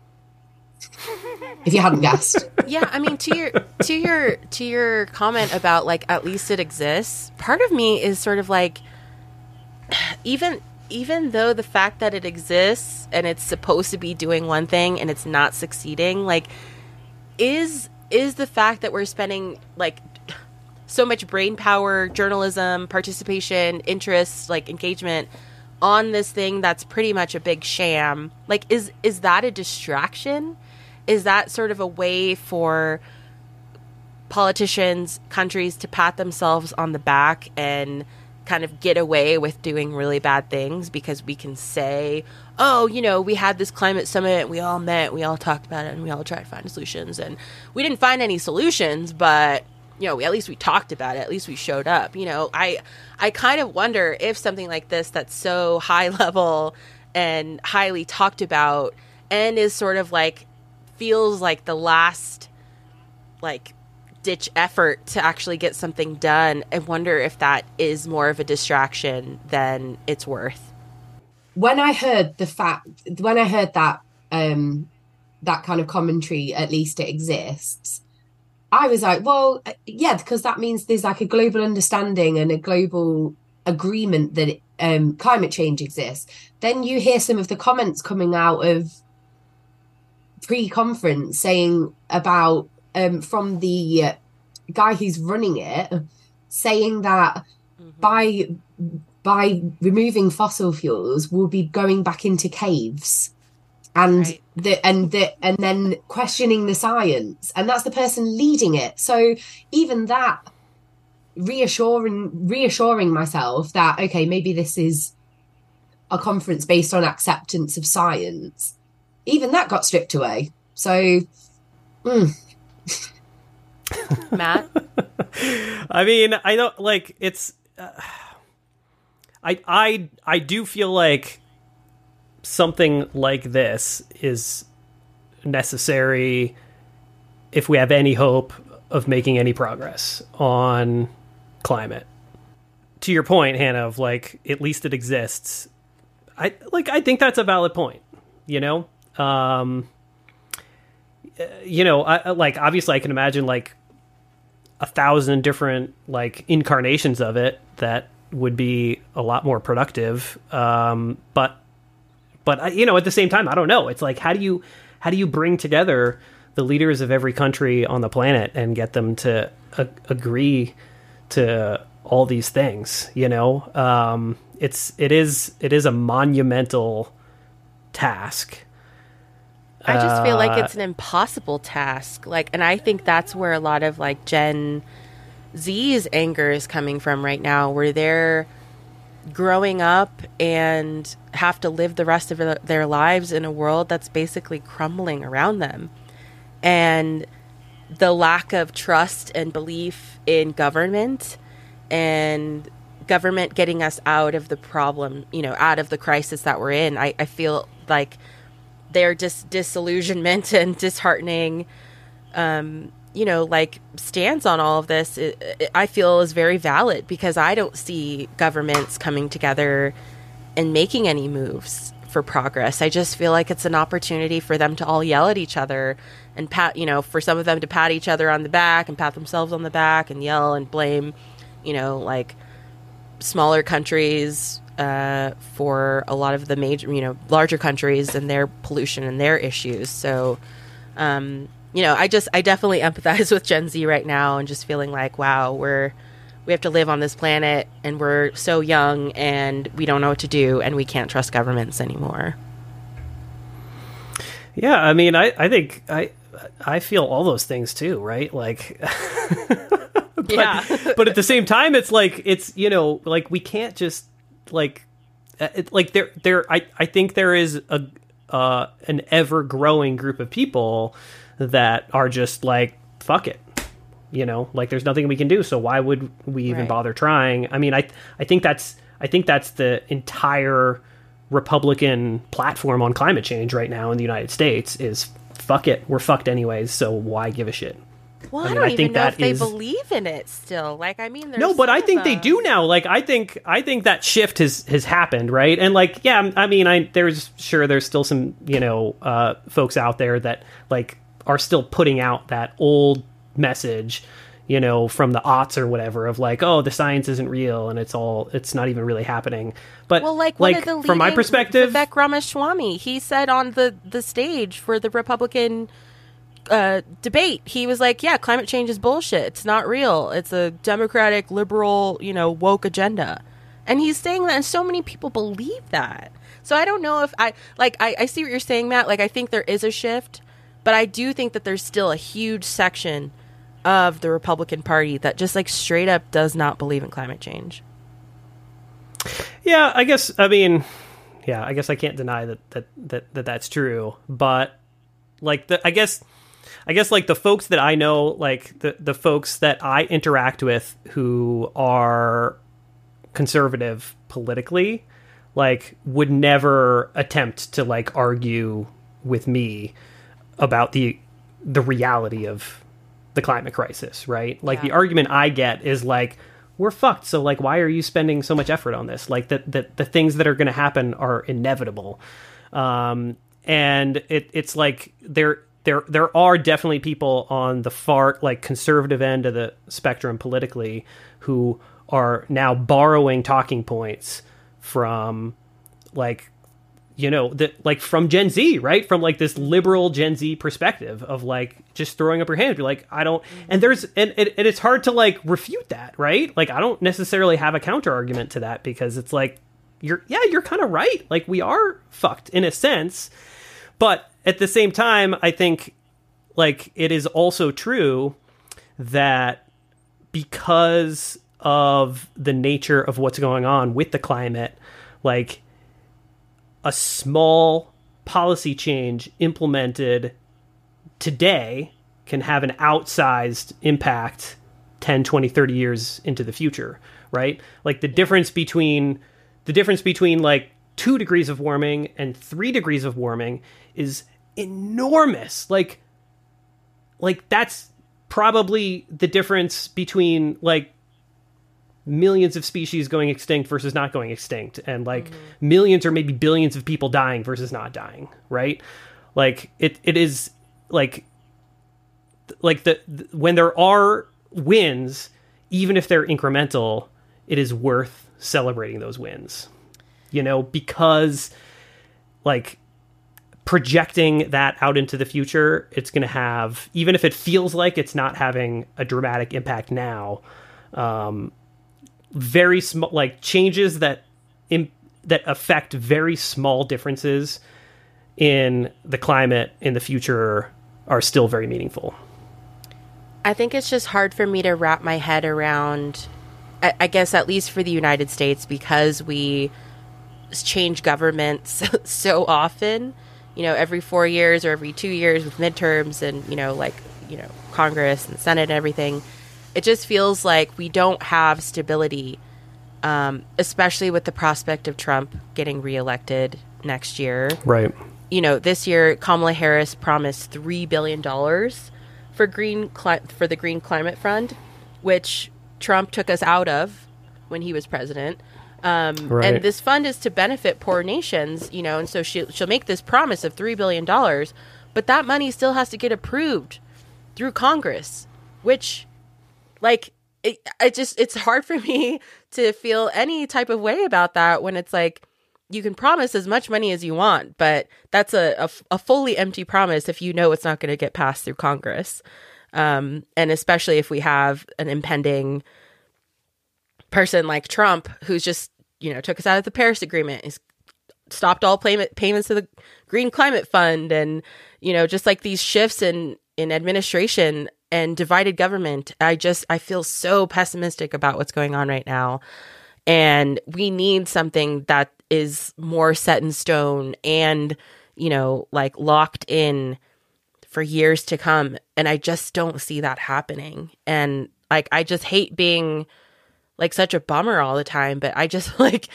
if you hadn't guessed. Yeah, I mean to your to your to your comment about like at least it exists, part of me is sort of like even even though the fact that it exists and it's supposed to be doing one thing and it's not succeeding, like is is the fact that we're spending like so much brain power, journalism, participation, interest, like engagement on this thing that's pretty much a big sham. Like is is that a distraction? Is that sort of a way for politicians, countries to pat themselves on the back and kind of get away with doing really bad things because we can say, oh, you know, we had this climate summit, we all met, we all talked about it, and we all tried to find solutions. And we didn't find any solutions, but you know, we, at least we talked about it. At least we showed up. You know, I I kind of wonder if something like this that's so high level and highly talked about and is sort of like feels like the last like ditch effort to actually get something done. I wonder if that is more of a distraction than it's worth. When I heard the fact when I heard that um that kind of commentary at least it exists I was like, well, uh, yeah, because that means there's like a global understanding and a global agreement that um, climate change exists. Then you hear some of the comments coming out of pre-conference saying about um, from the guy who's running it, saying that mm-hmm. by by removing fossil fuels, we'll be going back into caves and right. the and the and then questioning the science. And that's the person leading it. So even that reassuring reassuring myself that okay maybe this is a conference based on acceptance of science. Even that got stripped away. So mm. matt? I mean i don't like it's uh, i i i do feel like something like this is necessary if we have any hope of making any progress on climate. To your point, Hannah, of like at least it exists. I like I think that's a valid point. You know, um, you know, I, like obviously I can imagine like a thousand different like incarnations of it that would be a lot more productive. Um, but but you know, at the same time, I don't know. It's like how do you how do you bring together the leaders of every country on the planet and get them to a- agree to all these things? You know, um, it's it is it is a monumental task. I just feel like Uh, it's an impossible task. Like, and I think that's where a lot of like Gen Z's anger is coming from right now, where they're growing up and have to live the rest of their- lives in a world that's basically crumbling around them. And the lack of trust and belief in government and government getting us out of the problem, you know, out of the crisis that we're in. I, I feel like their dis- disillusionment and disheartening, um, you know, like stance on all of this, it, I feel is very valid because I don't see governments coming together and making any moves for progress. I just feel like it's an opportunity for them to all yell at each other and pat, you know, for some of them to pat each other on the back and pat themselves on the back and yell and blame, you know, like smaller countries uh, for a lot of the major, you know, larger countries and their pollution and their issues. So, um, you know, I just, I definitely empathize with Gen Z right now and just feeling like, wow, we're, we have to live on this planet and we're so young and we don't know what to do and we can't trust governments anymore. Yeah, I mean, I, I think I I feel all those things too, right? Like, but, Yeah. but at the same time, it's like it's you know like we can't just like uh, it, like there there I I think there is a uh, an ever growing group of people that are just like fuck it. You know, like there's nothing we can do, so why would we even Right. bother trying? I mean, I I think that's I think that's the entire Republican platform on climate change right now in the United States is fuck it, we're fucked anyways, so why give a shit? Well, I, mean, don't I even think know if they is- believe in it still. Like, I mean, there's No, but I think they do now. Like I think I think that shift has has happened, right? And like yeah, I mean, I there's sure there's still some, you know, uh folks out there that like are still putting out that old message you know, from the aughts or whatever of like, oh, the science isn't real and it's all, it's not even really happening. But Well, like, like from my perspective, Vivek Ramaswamy, he said on the the stage for the Republican uh, debate, he was like, "Yeah, climate change is bullshit. It's not real. It's a democratic, liberal, you know, woke agenda." And he's saying that, and so many people believe that. So I don't know if I like. I, I see what you're saying, Matt. Like, I think there is a shift, but I do think that there's still a huge section of the Republican Party that just like straight up does not believe in climate change. Yeah, I guess. I mean, yeah, I guess I can't deny that that that, that that's true. But like the, I guess, I guess like the folks that I know, like the the folks that I interact with who are conservative politically, like would never attempt to like argue with me about the the reality of the climate crisis, right? Like the argument I get is like we're fucked. So like why are you spending so much effort on this? Like that the, the things that are going to happen are inevitable. Um and it it's like there there there are definitely people on the far like conservative end of the spectrum politically who are now borrowing talking points from like you know that like from gen z right? From like this liberal gen z perspective of like just throwing up your hand and be like i don't and there's and, and, and it's hard to like refute that right? Like i don't necessarily have a counter argument to that because it's like you're yeah you're kind of right. Like we are fucked in a sense but at the same time i think like it is also true that because of the nature of what's going on with the climate like a small policy change implemented today can have an outsized impact 10 20 30 years into the future right? Like the difference between the difference between like 2 degrees of warming and 3 degrees of warming is enormous. Like like that's probably the difference between like millions of species going extinct versus not going extinct and like mm-hmm. millions or maybe billions of people dying versus not dying right? Like it it is like like the, the when there are wins even if they're incremental it is worth celebrating those wins you know because like projecting that out into the future it's going to have even if it feels like it's not having a dramatic impact now um very small like changes that that affect very small differences in the climate in the future are still very meaningful. I think it's just hard for me to wrap my head around, I, I guess, at least for the United States, because we change governments so often, you know, every four years or every two years with midterms and, you know, like, you know, Congress and Senate and everything. It just feels like we don't have stability, um, especially with the prospect of Trump getting reelected next year. Right. You know, this year Kamala Harris promised three billion dollars for green cli- for the Green Climate Fund, which Trump took us out of when he was president. Um, Right. And this fund is to benefit poor nations, you know, and so she, she'll make this promise of $3 billion, but that money still has to get approved through Congress, which, like, it, it just, it's hard for me to feel any type of way about that when it's like, you can promise as much money as you want, but that's a, a, a fully empty promise if you know it's not going to get passed through Congress. Um, and especially if we have an impending person like Trump who's just, you know, took us out of the Paris Agreement, is stopped all payment, payments to the Green Climate Fund, and you know, just like these shifts in in administration and divided government. I just I feel so pessimistic about what's going on right now, and we need something that is more set in stone and you know, like locked in for years to come. And i just don't see that happening. And like i just hate being like such a bummer all the time but i just like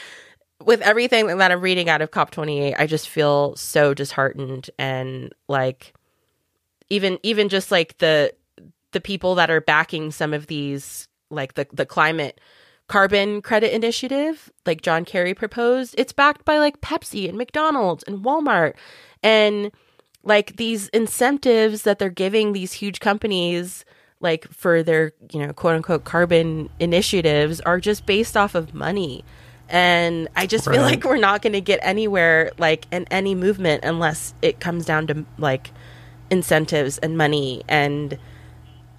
with everything that i'm reading out of cop 28 i just feel so disheartened and like even even just like the the people that are backing some of these like the the climate carbon credit initiative like John Kerry proposed it's backed by like Pepsi and McDonald's and Walmart and like these incentives that they're giving these huge companies like for their you know quote unquote carbon initiatives are just based off of money. And i just feel like we're not going to get anywhere like in any movement unless it comes down to like incentives and money and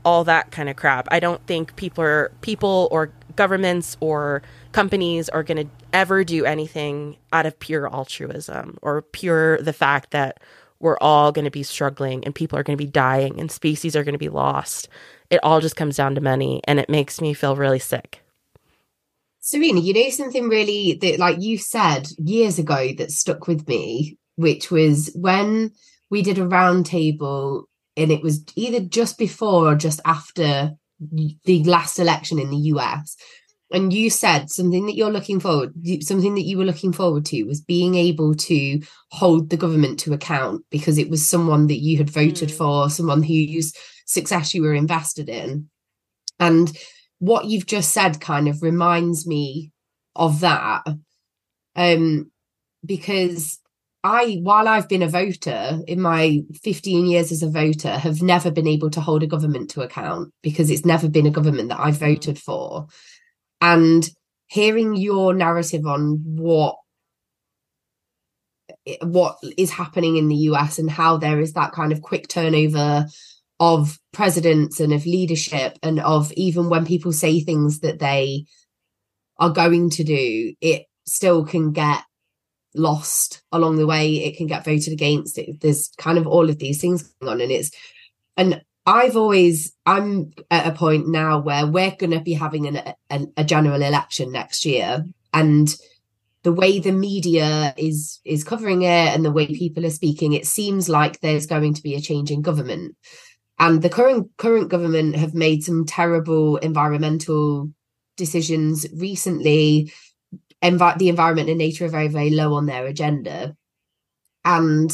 all that kind of crap. I don't think people are people or governments or companies are going to ever do anything out of pure altruism or pure the fact that we're all going to be struggling and people are going to be dying and species are going to be lost. It all just comes down to money and it makes me feel really sick. Serena, you know something really that, like you said years ago, that stuck with me, which was when we did a roundtable, and it was either just before or just after the last election in the US. And you said something that you're looking forward, something that you were looking forward to was being able to hold the government to account because it was someone that you had voted Mm. for, someone whose success you were invested in. And what you've just said kind of reminds me of that um because i while i've been a voter in my 15 years as a voter have never been able to hold a government to account because it's never been a government that i've voted for and hearing your narrative on what what is happening in the US and how there is that kind of quick turnover of presidents and of leadership and of even when people say things that they are going to do it still can get lost along the way. It can get voted against. It there's kind of all of these things going on and it's and I've always I'm at a point now where we're going to be having an, a general election next year and the way the media is is covering it and the way people are speaking it seems like there's going to be a change in government. And the current current government have made some terrible environmental decisions recently. Envi- the environment and nature are very very low on their agenda. And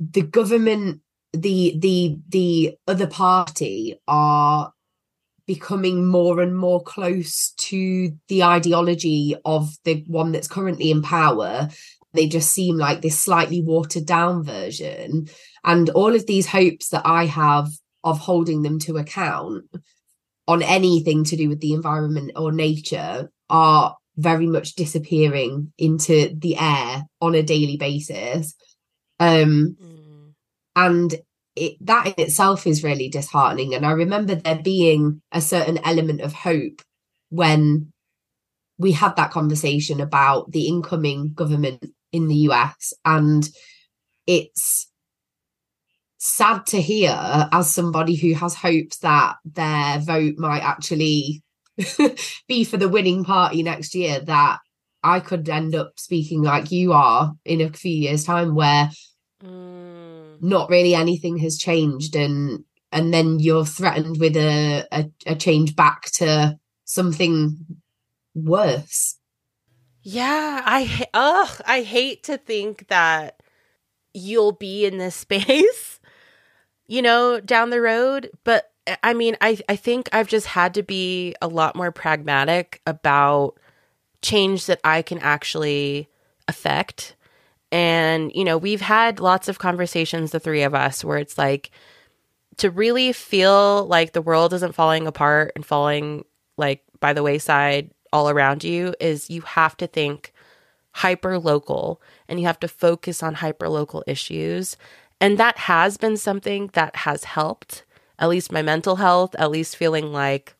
the government the the the other party are becoming more and more close to the ideology of the one that's currently in power. They just seem like this slightly watered down version. And all of these hopes that i have of holding them to account on anything to do with the environment or nature are very much disappearing into the air on a daily basis. Um and it, that in itself is really disheartening and i remember there being a certain element of hope when we had that conversation about the incoming government in the US. And it's sad to hear as somebody who has hopes that their vote might actually be for the winning party next year that I could end up speaking like you are in a few years' time where mm. Mm. not really anything has changed and and then you're threatened with a, a, a change back to something worse. Yeah, I ugh, I hate to think that you'll be in this space, you know, down the road, but eh, I mean, I I think I've just had to be a lot more pragmatic about change that I can actually affect. And, you know, we've had lots of conversations, the three of us, where it's like to really feel like the world isn't falling apart and falling like by the wayside all around you is you have to think hyper local and you have to focus on hyper local issues. And that has been something that has helped, at least my mental health, at least feeling like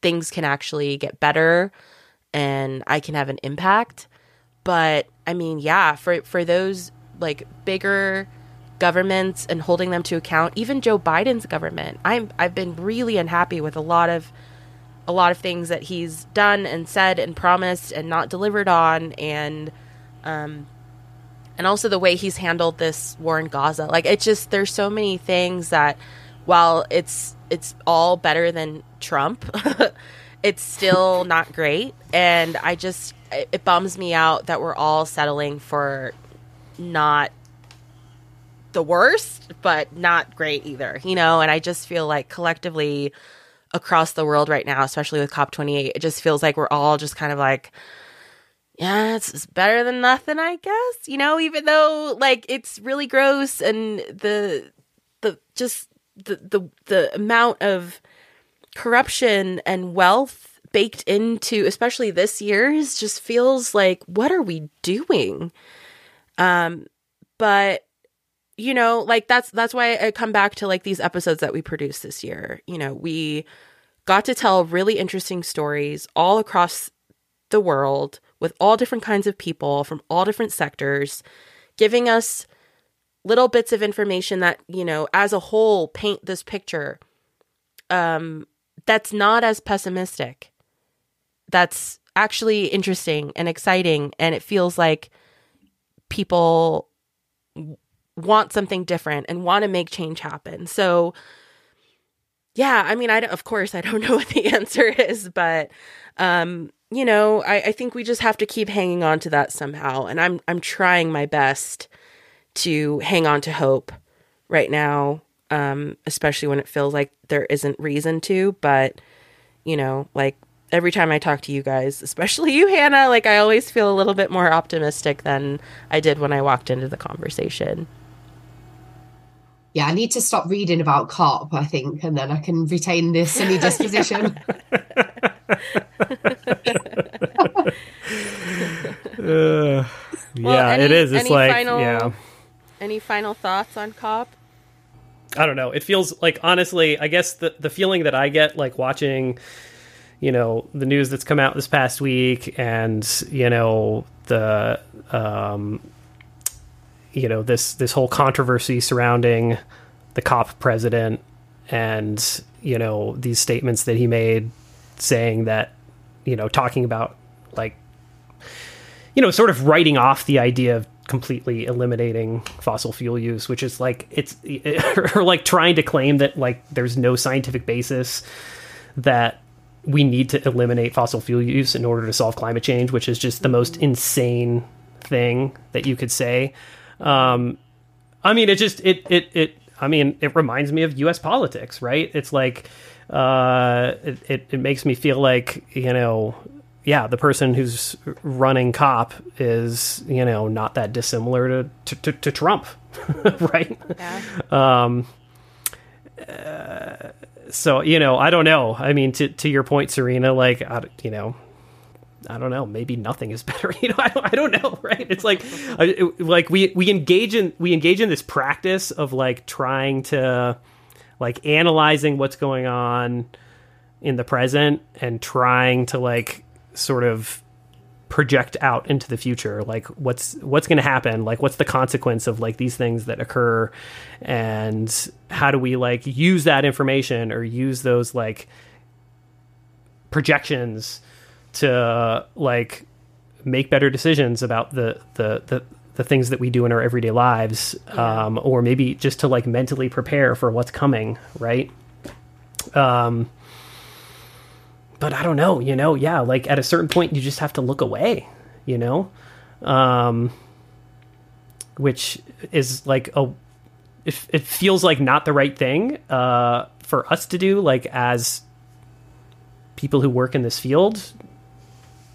things can actually get better and I can have an impact. But I mean, yeah, for for those like bigger governments and holding them to account, even Joe Biden's government, I'm I've been really unhappy with a lot of a lot of things that he's done and said and promised and not delivered on and um and also the way he's handled this war in Gaza. Like it's just there's so many things that while it's it's all better than Trump, it's still not great and I just it, it bums me out that we're all settling for not the worst, but not great either, you know? And I just feel like collectively across the world right now, especially with COP28. It just feels like we're all just kind of like, yeah, it's, it's better than nothing, I guess. You know, even though like it's really gross and the the just the the the amount of corruption and wealth baked into especially this year's just feels like what are we doing? Um but you know, like that's that's why I come back to like these episodes that we produced this year. You know, we got to tell really interesting stories all across the world with all different kinds of people from all different sectors, giving us little bits of information that, you know, as a whole paint this picture um that's not as pessimistic. That's actually interesting and exciting and it feels like people want something different and want to make change happen. So, yeah, I mean, I of course I don't know what the answer is, but um, you know, I, I think we just have to keep hanging on to that somehow, and I'm I'm trying my best to hang on to hope right now, um, especially when it feels like there isn't reason to. But you know, like every time I talk to you guys, especially you, Hannah, like I always feel a little bit more optimistic than I did when I walked into the conversation yeah, I need to stop reading about COP, I think, and then I can retain this sunny disposition. uh, yeah, well, any, it is. It's like, final, yeah. Any final thoughts on COP? I don't know. It feels like, honestly, I guess the, the feeling that I get, like watching, you know, the news that's come out this past week and, you know, the, um, you know this this whole controversy surrounding the COP president and you know these statements that he made saying that you know talking about like you know sort of writing off the idea of completely eliminating fossil fuel use which is like it's or like trying to claim that like there's no scientific basis that we need to eliminate fossil fuel use in order to solve climate change which is just the most insane thing that you could say um, I mean, it just it it it. I mean, it reminds me of U.S. politics, right? It's like uh, it, it it makes me feel like you know yeah, the person who's running COP is, you know, not that dissimilar to to, to, to Trump, right? Yeah. Um, uh, so you know, I don't know. I mean, to to your point, Serena, like, I, you know, I don't know, maybe nothing is better. You know, I don't, I don't know, right? It's like, like we we engage in we engage in this practice of like trying to like analyzing what's going on in the present and trying to like sort of project out into the future like what's what's going to happen? Like what's the consequence of like these things that occur? And how do we like use that information or use those like projections to like make better decisions about the the the, the things that we do in our everyday lives um, or maybe just to like mentally prepare for what's coming right? Um but I don't know, you know, yeah, like at a certain point you just have to look away, you know? Um which is like a it, it feels like not the right thing uh for us to do like as people who work in this field,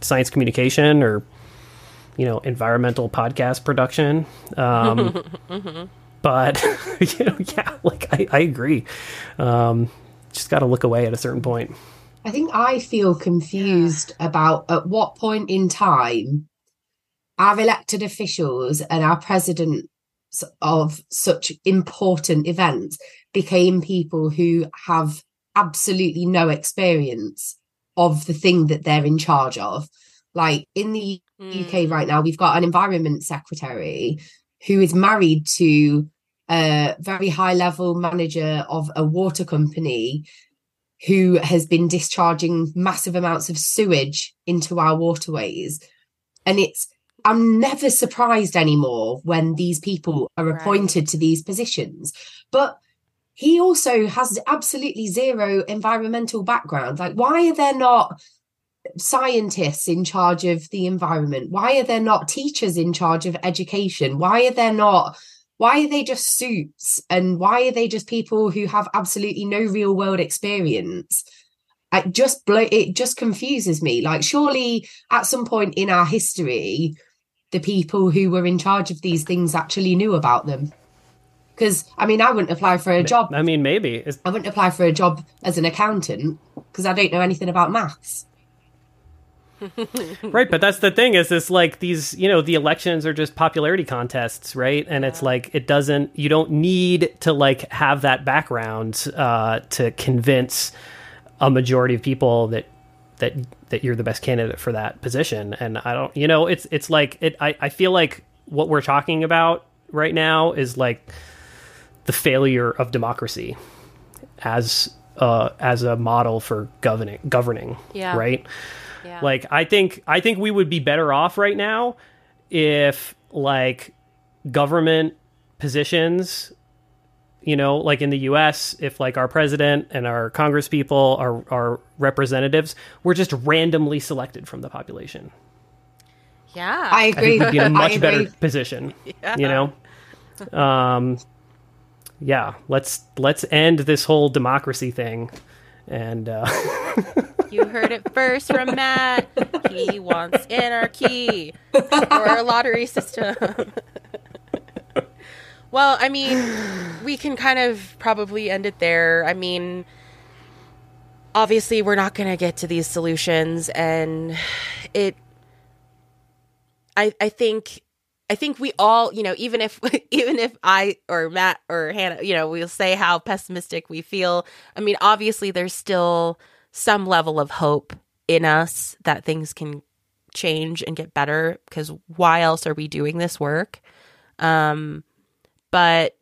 science communication or you know, environmental podcast production. Um mm-hmm. but you know, yeah, like I, I agree. Um just got to look away at a certain point. I think I feel confused yeah. about at what point in time our elected officials and our presidents of such important events became people who have absolutely no experience of the thing that they're in charge of. Like in the mm. UK right now, we've got an environment secretary who is married to a very high level manager of a water company who has been discharging massive amounts of sewage into our waterways. And it's, I'm never surprised anymore when these people are appointed to these positions. But he also has absolutely zero environmental background. Like, why are there not scientists in charge of the environment? Why are there not teachers in charge of education? Why are there not why are they just suits? And why are they just people who have absolutely no real world experience? It just blow it just confuses me. Like surely at some point in our history the people who were in charge of these things actually knew about them. Because i mean i wouldn't apply for a job. I mean maybe. It's... i wouldn't apply for a job as an accountant because i don't know anything about maths right, but that's the thing is this like these, you know, the elections are just popularity contests, right? And yeah. it's like it doesn't you don't need to like have that background uh to convince a majority of people that that that you're the best candidate for that position. And I don't you know, it's it's like it I, I feel like what we're talking about right now is like the failure of democracy as uh, as a model for governing governing yeah. right like I think I think we would be better off right now if like government positions you know, like in the US, if like our president and our congresspeople, our, our representatives were just randomly selected from the population. Yeah. I agree. I would be in a much better position. Yeah. You know? Um yeah, let's let's end this whole democracy thing and uh You heard it first from Matt. He wants anarchy or a lottery system. well, I mean, we can kind of probably end it there. I mean, obviously, we're not going to get to these solutions, and it. I I think I think we all, you know, even if even if I or Matt or Hannah, you know, we'll say how pessimistic we feel. I mean, obviously there's still some level of hope in us that things can change and get better because why else are we doing this work? Um but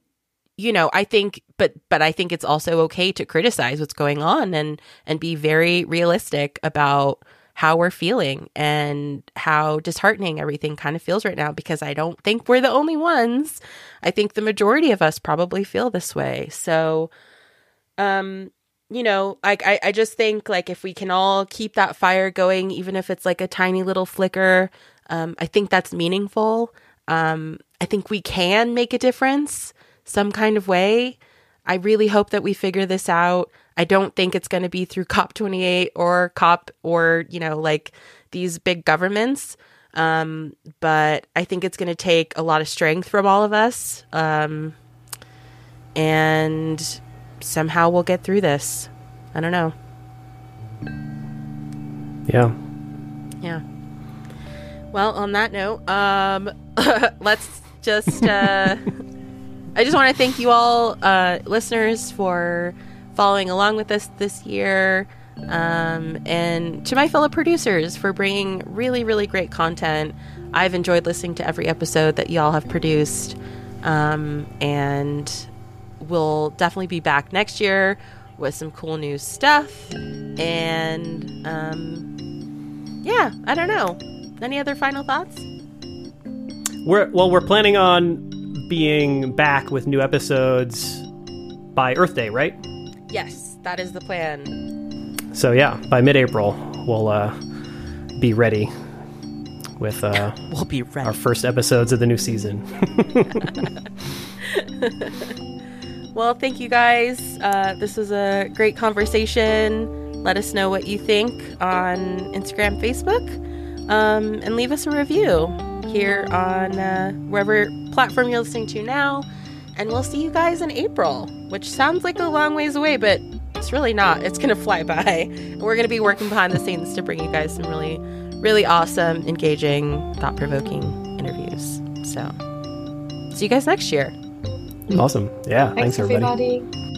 you know i think but but i think it's also okay to criticize what's going on and and be very realistic about how we're feeling and how disheartening everything kind of feels right now because i don't think we're the only ones. I think the majority of us probably feel this way. So um you know, like I, I just think like if we can all keep that fire going, even if it's like a tiny little flicker, um, I think that's meaningful. Um, I think we can make a difference some kind of way. I really hope that we figure this out. I don't think it's going to be through COP28 or COP or, you know, like these big governments. Um, but I think it's going to take a lot of strength from all of us. Um, and somehow we'll get through this. I don't know. Yeah. Yeah. Well, on that note, um, let's just. Uh, I just want to thank you all, uh, listeners, for following along with us this year. Um, and to my fellow producers for bringing really, really great content. I've enjoyed listening to every episode that y'all have produced. Um, and we'll definitely be back next year with some cool new stuff. And um, yeah, I don't know. Any other final thoughts? We're well, we're planning on being back with new episodes by Earth Day, right? Yes, that is the plan. So yeah, by mid-April, we'll uh, be ready with uh, We'll be ready. our first episodes of the new season. Well, thank you guys. Uh, this was a great conversation. Let us know what you think on Instagram, Facebook, um, and leave us a review here on uh, wherever platform you're listening to now. And we'll see you guys in April, which sounds like a long ways away, but it's really not. It's going to fly by. And we're going to be working behind the scenes to bring you guys some really, really awesome, engaging, thought provoking interviews. So, see you guys next year. Awesome. Yeah. Thanks, Thanks, everybody. everybody.